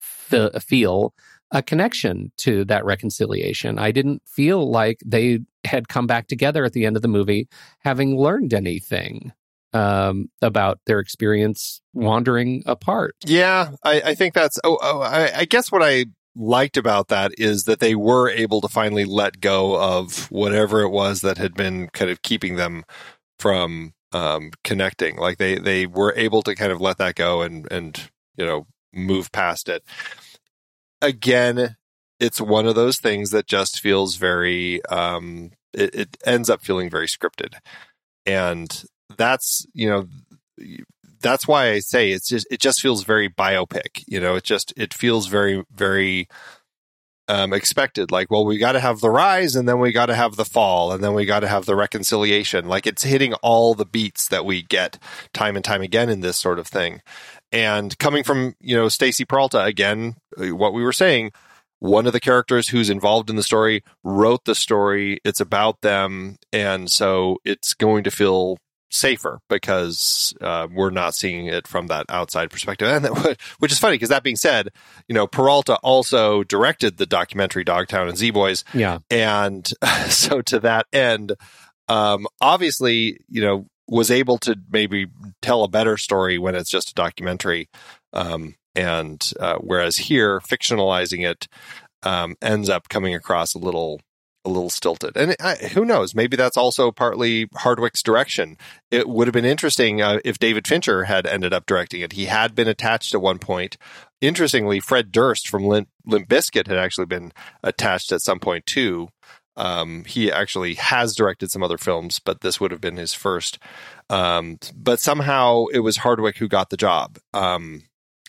fe- feel a connection to that reconciliation. I didn't feel like they had come back together at the end of the movie having learned anything um, about their experience wandering apart. Yeah, I, I think that's. Oh, oh I, I guess what I liked about that is that they were able to finally let go of whatever it was that had been kind of keeping them from um, connecting. Like they they were able to kind of let that go and and you know move past it. Again, it's one of those things that just feels very. Um, it, it ends up feeling very scripted, and that's you know that's why I say it's just it just feels very biopic. You know, it just it feels very very um, expected. Like, well, we got to have the rise, and then we got to have the fall, and then we got to have the reconciliation. Like, it's hitting all the beats that we get time and time again in this sort of thing. And coming from you know Stacy Peralta again, uh, what we were saying. One of the characters who's involved in the story wrote the story. It's about them, and so it's going to feel safer because uh, we're not seeing it from that outside perspective. And that, which is funny because that being said, you know, Peralta also directed the documentary Dogtown and Z Boys. Yeah. And so to that end, um, obviously, you know, was able to maybe tell a better story when it's just a documentary. Um, and uh, whereas here, fictionalizing it um, ends up coming across a little a little stilted. And I, who knows? Maybe that's also partly Hardwicke's direction. It would have been interesting uh, if David Fincher had ended up directing it. He had been attached at one point. Interestingly, Fred Durst from Limp, Limp had actually been attached at some point too. Um, he actually has directed some other films, but this would have been his first. Um, but somehow it was Hardwicke who got the job. Um,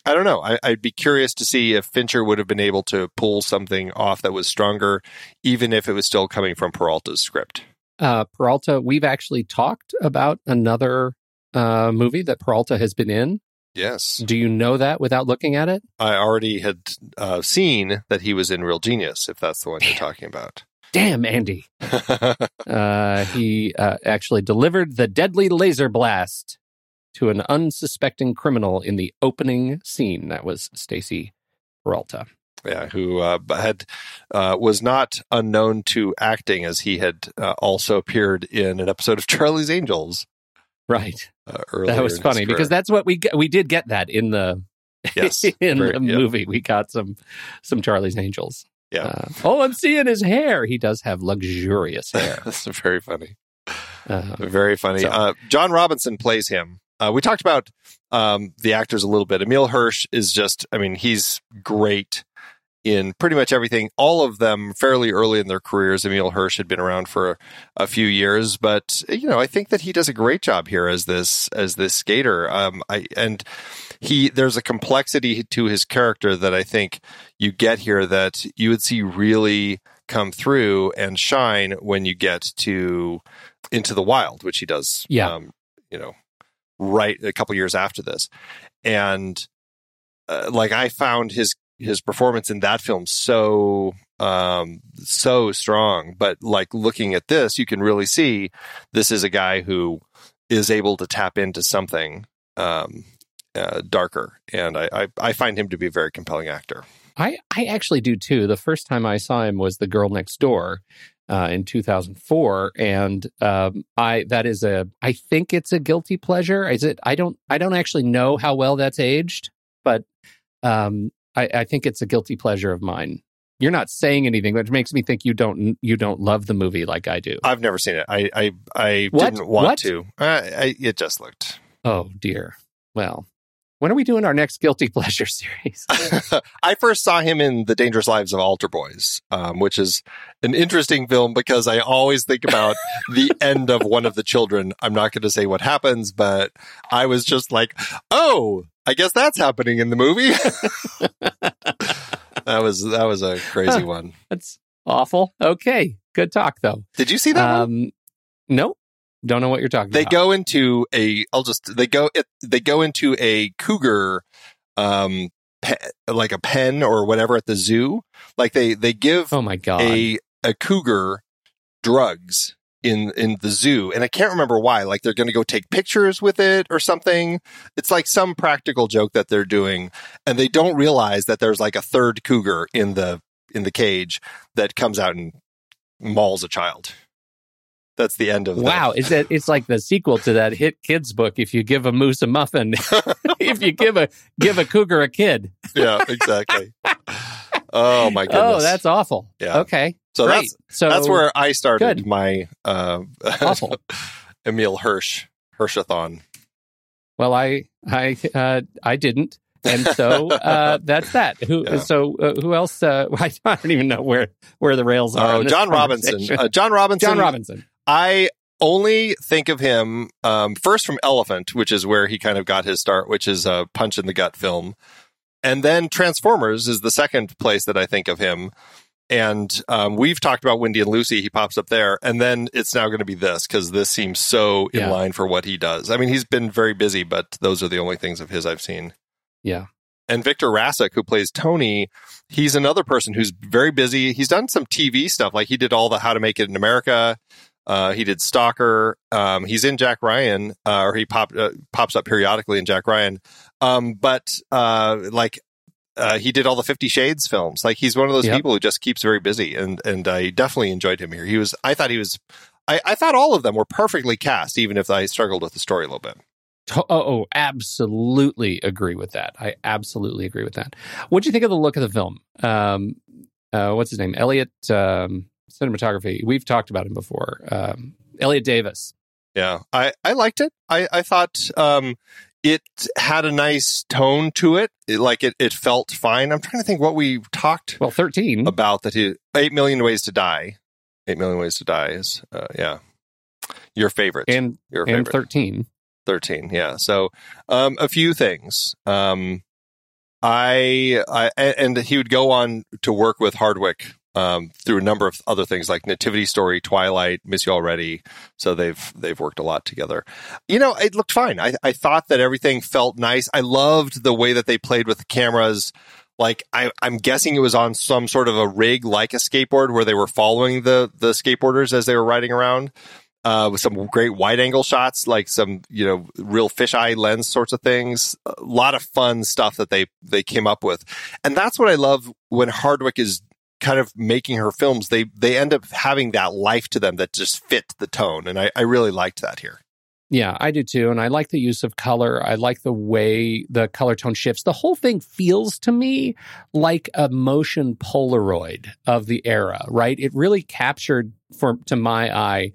I don't know. I, would be curious to see if Fincher would have been able to pull something off that was stronger, even if it was still coming from Peralta's script. Uh, Peralta, we've actually talked about another uh, movie that Peralta has been in. Yes. Do you know that without looking at it? I already had uh, seen that he was in Real Genius, if that's the one you're talking about. Damn, Andy. uh, he uh, actually delivered the deadly laser blast to an unsuspecting criminal in the opening scene. That was Stacy Peralta. Yeah, who uh, had uh, was not unknown to acting, as he had uh, also appeared in an episode of Charlie's Angels. Right. Uh, that was funny because that's what we we did get that in the Yes, in very- the yep. movie. We got some some Charlie's Angels. Yeah. Oh, I'm seeing his hair. He does have luxurious hair. that's very funny. Uh, Very funny. So- Uh, John Robinson plays him. Uh, we talked about um, the actors a little bit. Emile Hirsch is just, I mean, he's great in pretty much everything. All of them fairly early in their careers. Emile Hirsch had been around for a, a few years, but you know, I think that he does a great job here as this as this skater. Um, I and he there's a complexity to his character that I think you get here that you would see really come through and shine when you get to into the wild, which he does. Yeah. Um, you know, right a couple years after this, and uh, like I found his his performance in that film so um so strong. But like looking at this you can really see this is a guy who is able to tap into something um uh, darker. And I, I i find him to be a very compelling actor. I I actually do too. The first time I saw him was The Girl Next Door uh, in 2004, and um, I that is a I think it's a guilty pleasure. Is it? I don't I don't actually know how well that's aged, but um, I, I think it's a guilty pleasure of mine. You're not saying anything, which makes me think you don't you don't love the movie like I do. I've never seen it. I I, I What? didn't want What? to. Uh, I, it just looked. Oh dear. Well, when are we doing our next guilty pleasure series? I first saw him in The Dangerous Lives of Altar Boys, um, which is an interesting film because I always think about the end of one of the children. I'm not going to say what happens, but I was just like, oh, I guess that's happening in the movie. that was that was a crazy one. That's awful. Okay, good talk though. Did you see that? Um, nope. Don't know what you're talking They about. go into a. I'll just they go it, they go into a cougar, um, pe- like a pen or whatever at the zoo. Like they they give Oh my god. a a cougar drugs in in the zoo and i can't remember why like they're going to go take pictures with it or something it's like some practical joke that they're doing and they don't realize that there's like a third cougar in the in the cage that comes out and mauls a child that's the end of the- Wow, is that it's like the sequel to that hit kids book. If you give a moose a muffin, if you give a give a cougar a kid. yeah exactly oh my goodness Oh, that's awful. Yeah. Okay. so great. that's so that's where i started good. my uh Awful. emile hirsch hirschathon Well, I I uh, I didn't, and so uh, that's that. Who Yeah. so uh, who else? Uh, I don't even know where where the rails are. Oh, in John Robinson. Uh, John Robinson. John Robinson. I only think of him um, first from Elephant, which is where he kind of got his start, which is a punch in the gut film, and then Transformers is the second place that I think of him. And um, we've talked about Wendy and Lucy. He pops up there, and then it's now going to be this because this seems so in Yeah. line for what he does. I mean, he's been very busy, but those are the only things of his I've seen. Yeah. And Victor Rasuk, who plays Tony, he's another person who's very busy. He's done some TV stuff, like he did all the How to Make It in America. Uh, he did Stalker. Um, he's in Jack Ryan, uh, or he pop, uh, pops up periodically in Jack Ryan. Um, but uh, like uh, he did all the Fifty Shades films. Like he's one of those Yep. people who just keeps very busy, and and I definitely enjoyed him here. He was. I thought he was. I, I thought all of them were perfectly cast, even if I struggled with the story a little bit. Oh, oh, absolutely agree with that. I absolutely agree with that. What do you think of the look of the film? Um, uh, what's his name? Elliot um, cinematography. We've talked about him before. Um, Elliot Davis. Yeah, I, I liked it. I, I thought um, it had a nice tone to it. it. Like it, it felt fine. I'm trying to think what we talked Well, thirteen. about that. He, Eight Million Ways to Die. Eight Million Ways to Die is, uh, yeah, your favorite. and your and favorite. thirteen. 13 yeah so um a few things um i i and he would go on to work with hardwicke um through a number of other things like nativity story twilight miss you already. So they've they've worked a lot together. You know it looked fine. I i thought that everything felt nice. I loved the way that they played with the cameras. Like I, I'm guessing it was on some sort of a rig like a skateboard where they were following the the skateboarders as they were riding around uh, with some great wide angle shots, like some you know real fisheye lens sorts of things. A lot of fun stuff that they they came up with, and that's what I love when Hardwicke is kind of making her films. They they end up having that life to them that just fit the tone, and I, I really liked that here. Yeah, I do too. And I like the use of color. I like the way the color tone shifts. The whole thing feels to me like a motion Polaroid of the era, right? It really captured for to my eye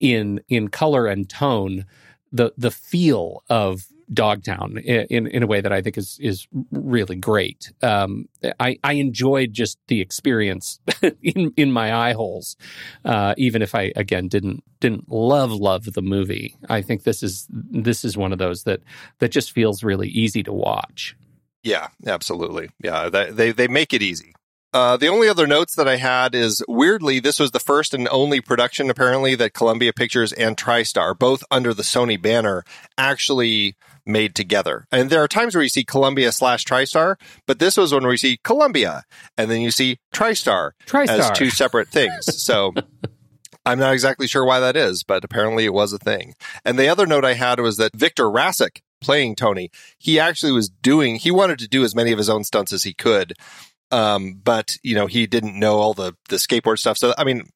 in in color and tone the the feel of Dogtown in in a way that I think is is really great. Um, I I enjoyed just the experience in in my eye holes, uh, even if I again didn't didn't love love the movie. I think this is this is one of those that that just feels really easy to watch. Yeah, absolutely. Yeah, they, they make it easy. Uh, the only other notes that I had is weirdly, this was the first and only production apparently that Columbia Pictures and TriStar, both under the Sony banner, actually made together. And there are times where you see Columbia slash TriStar, but this was when we see Columbia and then you see TriStar as TriStar. two separate things. So I'm not exactly sure why that is, but apparently it was a thing. And the other note I had was that Victor Rasuk playing Tony, he actually was doing, he wanted to do as many of his own stunts as he could. Um, but you know, he didn't know all the, the skateboard stuff. So, I mean,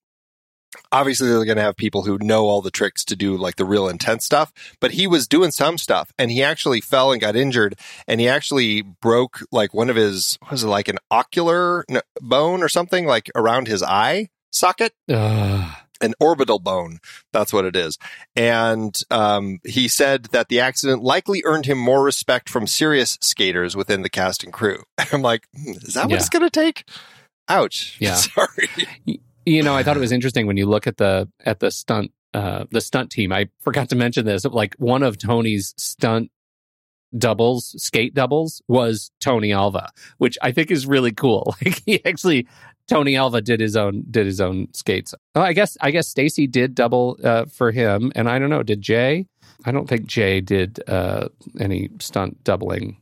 obviously they're going to have people who know all the tricks to do like the real intense stuff but he was doing some stuff and he actually fell and got injured and he actually broke like one of his was it like an ocular bone or something like around his eye socket Ugh. An orbital bone that's what it is and um, he said that the accident likely earned him more respect from serious skaters within the cast and crew i'm like hmm, is that what Yeah. it's going to take ouch Yeah. sorry you know, I thought it was interesting when you look at the at the stunt uh the stunt team. I forgot to mention this. Like one of Tony's stunt doubles, skate doubles, was Tony Alva, which I think is really cool. Like he actually Tony Alva did his own did his own skates. Oh, I guess I guess Stacy did double uh, for him, and I don't know. Did Jay? I don't think Jay did uh, any stunt doubling.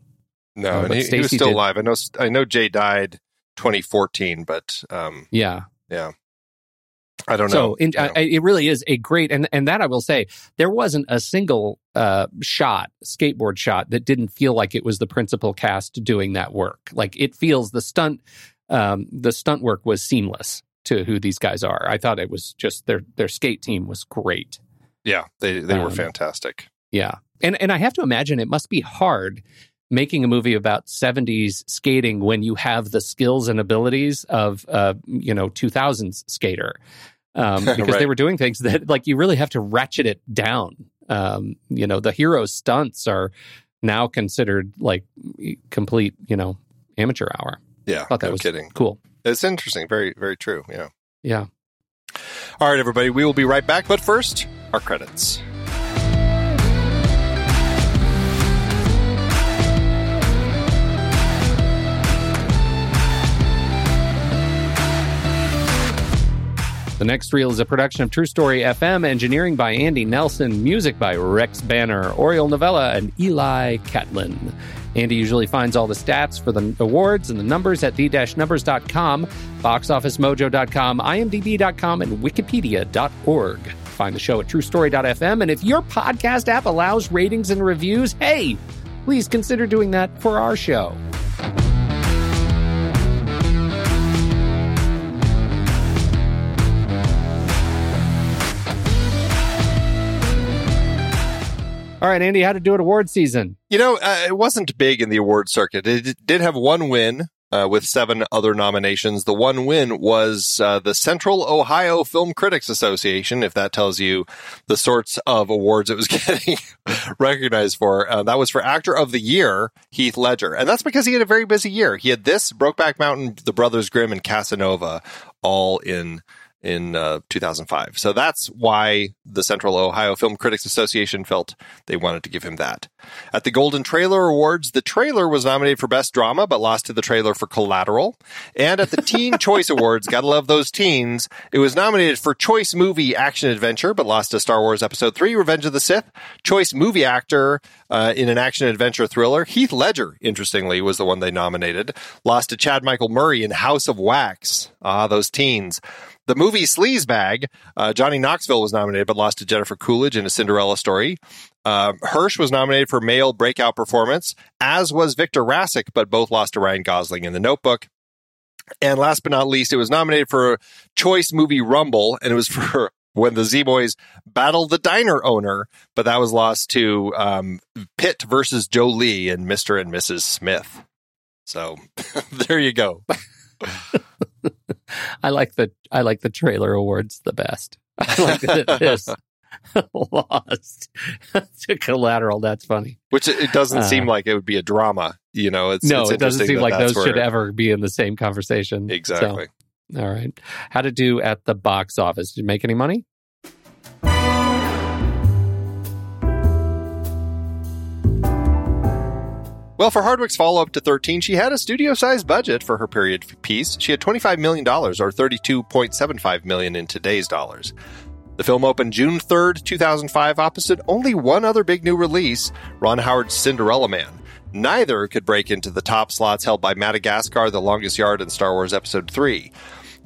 No, Uh, and he, he was still did- alive. I know. I know Jay died 2014, but um, Yeah, yeah, I don't so know. in, You know. I, it really is a great and and that I will say there wasn't a single uh, shot skateboard shot that didn't feel like it was the principal cast doing that work. Like it feels the stunt um, the stunt work was seamless to who these guys are. I thought it was just their their skate team was great. yeah, they they were um, fantastic. Yeah. And and I have to imagine it must be hard making a movie about 70s skating when you have the skills and abilities of uh you know 2000s skater. Um because Right. they were doing things that like you really have to ratchet it down. Um you know, the hero stunts are now considered like complete, you know, amateur hour. Yeah, thought that no was kidding. Cool. It's interesting. Very very true. Yeah. Yeah. All right, everybody. We will be right back. But first, our credits. The next reel is a production of True Story FM, engineering by Andy Nelson, music by Rex Banner, Oriole Novella, and Eli Catlin. Andy usually finds all the stats for the awards and the numbers at the-numbers.com, boxofficemojo.com, imdb.com, and wikipedia.org. Find the show at truestory.fm, and if your podcast app allows ratings and reviews, hey, please consider doing that for our show. All right, Andy, how to do it award season? You know, uh, it wasn't big in the award circuit. It did have one win uh, with seven other nominations. The one win was uh, the Central Ohio Film Critics Association, if that tells you the sorts of awards it was getting recognized for. Uh, that was for Actor of the Year, Heath Ledger. And that's because he had a very busy year. He had this, Brokeback Mountain, The Brothers Grimm, and Casanova all in in uh, 2005. So that's why the Central Ohio Film Critics Association felt they wanted to give him that. At the Golden Trailer Awards, the trailer was nominated for Best Drama, but lost to the trailer for Collateral. And at the Teen Choice Awards, gotta love those teens, it was nominated for Choice Movie Action Adventure, but lost to Star Wars Episode 3, Revenge of the Sith. Choice Movie Actor uh, in an Action Adventure Thriller. Heath Ledger, interestingly, was the one they nominated. Lost to Chad Michael Murray in House of Wax. Ah, those teens. The movie Sleazebag, uh, Johnny Knoxville was nominated, but lost to Jennifer Coolidge in A Cinderella Story. Uh, Hirsch was nominated for male breakout performance, as was Victor Rasuk, but both lost to Ryan Gosling in The Notebook. And last but not least, it was nominated for Choice Movie Rumble, and it was for when the Z Boys battled the diner owner, but that was lost to um, Pitt versus Jolie and Mr. and Mrs. Smith. So there you go. I like the I like the trailer awards the best. I like that this lost to collateral. That's funny. Which it doesn't Uh, seem like it would be a drama. You know, it's no, it's it doesn't seem that like those should ever be in the same conversation. So, Exactly. all right. How to do at the box office? Did you make any money? Well, for Hardwicke's follow up to 13, she had a studio sized budget for her period piece. She had $25 million, or 32.75 million in today's dollars. The film opened June 3rd, 2005, opposite only one other big new release Ron Howard's Cinderella Man. Neither could break into the top slots held by Madagascar, The Longest Yard, and Star Wars Episode 3.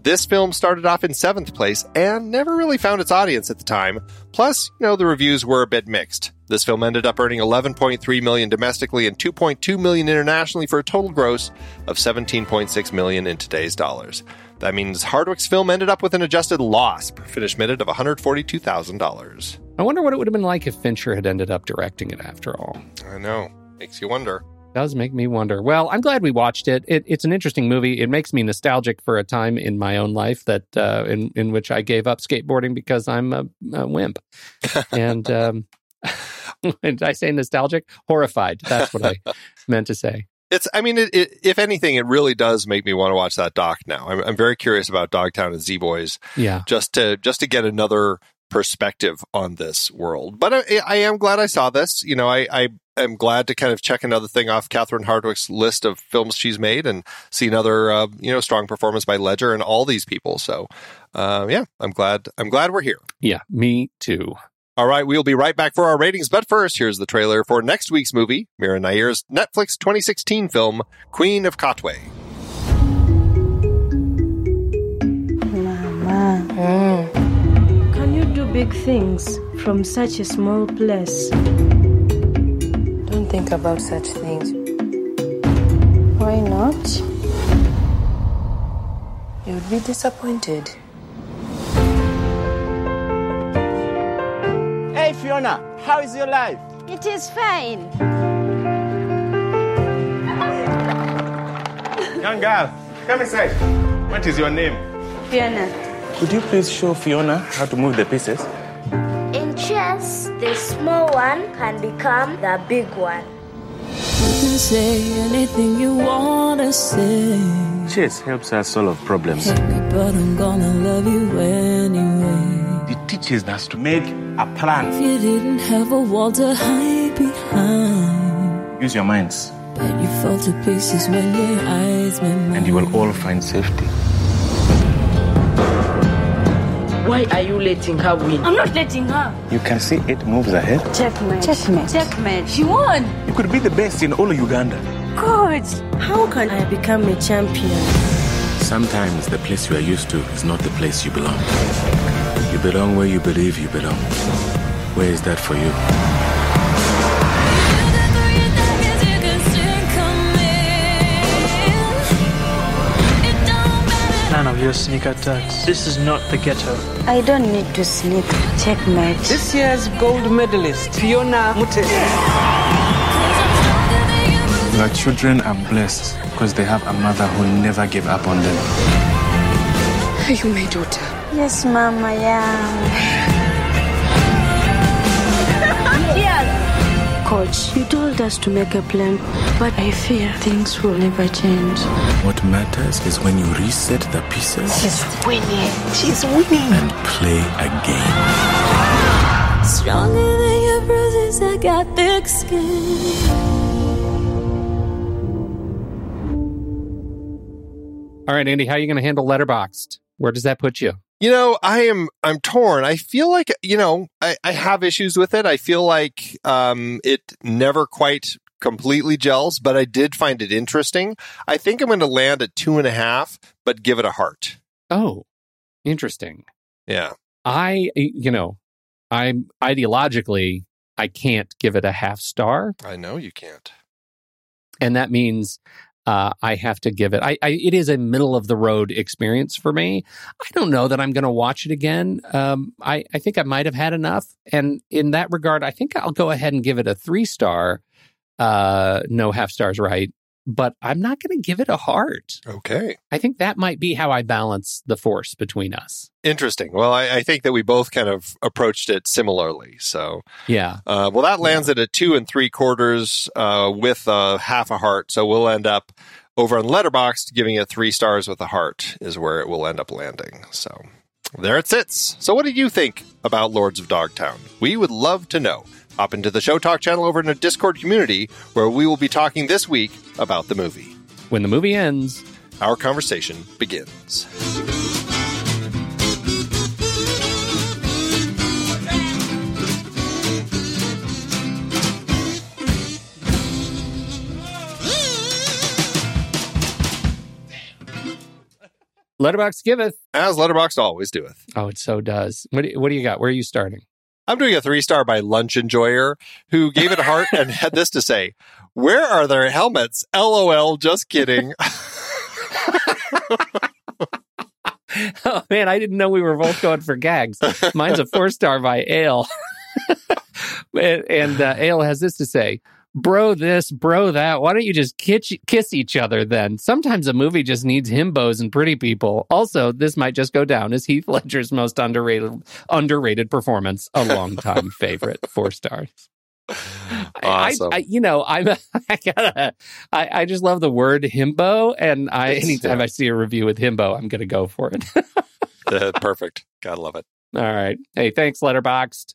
This film started off in seventh place and never really found its audience at the time. Plus, you know, the reviews were a bit mixed. This film ended up earning 11.3 million domestically and 2.2 million internationally for a total gross of 17.6 million in today's dollars. That means Hardwick's film ended up with an adjusted loss per finished minute of $142,000. I wonder what it would have been like if Fincher had ended up directing it after all. I know. Makes you wonder. Does make me wonder. Well, I'm glad we watched it. it it's an interesting movie. It makes me nostalgic for a time in my own life that uh, in in which I gave up skateboarding because I'm a, a wimp. and um, did I say nostalgic? Horrified. That's what I meant to say. It's, I mean, it, it, if anything, it really does make me want to watch that doc now. I'm, I'm very curious about Dogtown and Z Boys. Yeah. Just to, just to get another perspective on this world. But I, I am glad I saw this. You know, I, I am glad to kind of check another thing off Catherine Hardwicke's list of films she's made and see another, uh, you know, strong performance by Ledger and all these people. So, uh, yeah, I'm glad, I'm glad we're here. Yeah, me too. All right, we'll be right back for our ratings, but first, here's the trailer for next week's movie, Mira Nair's Netflix 2016 film, Queen of Katwe. Mama. Can you do big things from such a small place? Don't think about such things. Why not? You would be disappointed. Hey, Fiona, how is your life? It is fine. Young girl, come inside. What is your name? Fiona. Could you please show Fiona how to move the pieces? In chess, the small one can become the big one. You can say anything you wanna say. Chess helps us solve problems. Hate but I'm gonna love you anyway. It teaches us to make a plan. If you didn't have a wall to hide behind, Use your minds, but you fall to pieces when your eyes met mine. and you will all find safety. Why are you letting her win? I'm not letting her. You can see eight moves ahead. Checkmate. Checkmate. Checkmate. She won. You could be the best in all of Uganda. Coach, how can I become a champion? Sometimes the place you are used to is not the place you belong. You belong where you believe you belong. Where is that for you? Of your sneak attacks. This is not the ghetto. I don't need to sneak. Checkmate. This year's gold medalist, Fiona Mute. Your children are blessed because they have a mother who never gave up on them. Are you my daughter? Yes, Mama, yeah. Coach, you told us to make a plan, but I fear things will never change. What matters is when you reset the pieces She's winning. She's winning. and play again. Stronger than your bruises, I got thick skin. All right, Andy, how are you going to handle Letterboxd? Where does that put you? You know, I am I'm torn. I feel like you know, I, I have issues with it. I feel like um it never quite completely gels, but I did find it interesting. I think I'm gonna land at two and a half, but give it a heart. Oh, interesting. Yeah. I, you know, I'm ideologically, I can't give it a half star. I know you can't. and that means uh, I have to give it. I, I it is a middle of the road experience for me. I don't know that I'm going to watch it again. Um, I I think I might have had enough, and in that regard, I think I'll go ahead and give it a three star. Uh, no half stars, right? But I'm not going to give it a heart. Okay. I think that might be how I balance the force between us. Interesting. Well, I, I think that we both kind of approached it similarly. So Yeah. Uh, well, that lands it at two and three quarters uh, with a half a heart. So we'll end up over on Letterboxd giving it three stars with a heart is where it will end up landing. So there it sits. So what do you think about Lords of Dogtown? We would love to know. Hop into the Show Talk channel over in a Discord community where we will be talking this week about the movie. When the movie ends, our conversation begins. Letterbox giveth. As Letterbox always doeth. Oh, it so does. What do, what do you got? Where are you starting? I'm doing a three star by Lunch Enjoyer, who gave it a heart and had this to say Where are their helmets? LOL, just kidding. oh man, I didn't know we were both going for gags. Mine's a four star by Ale. and uh, Ale has this to say bro this, bro that. Why don't you just kiss, kiss each other then? Sometimes a movie just needs himbos and pretty people. Also, this might just go down as Heath Ledger's most underrated underrated performance. A long time favorite, four stars. Awesome. I, I, you know, I'm, I gotta, I, I just love the word himbo, and I It's- anytime yeah. I see a review with himbo, I'm gonna go for it. Uh, perfect. Gotta love it. All right. Hey, thanks, Letterboxd.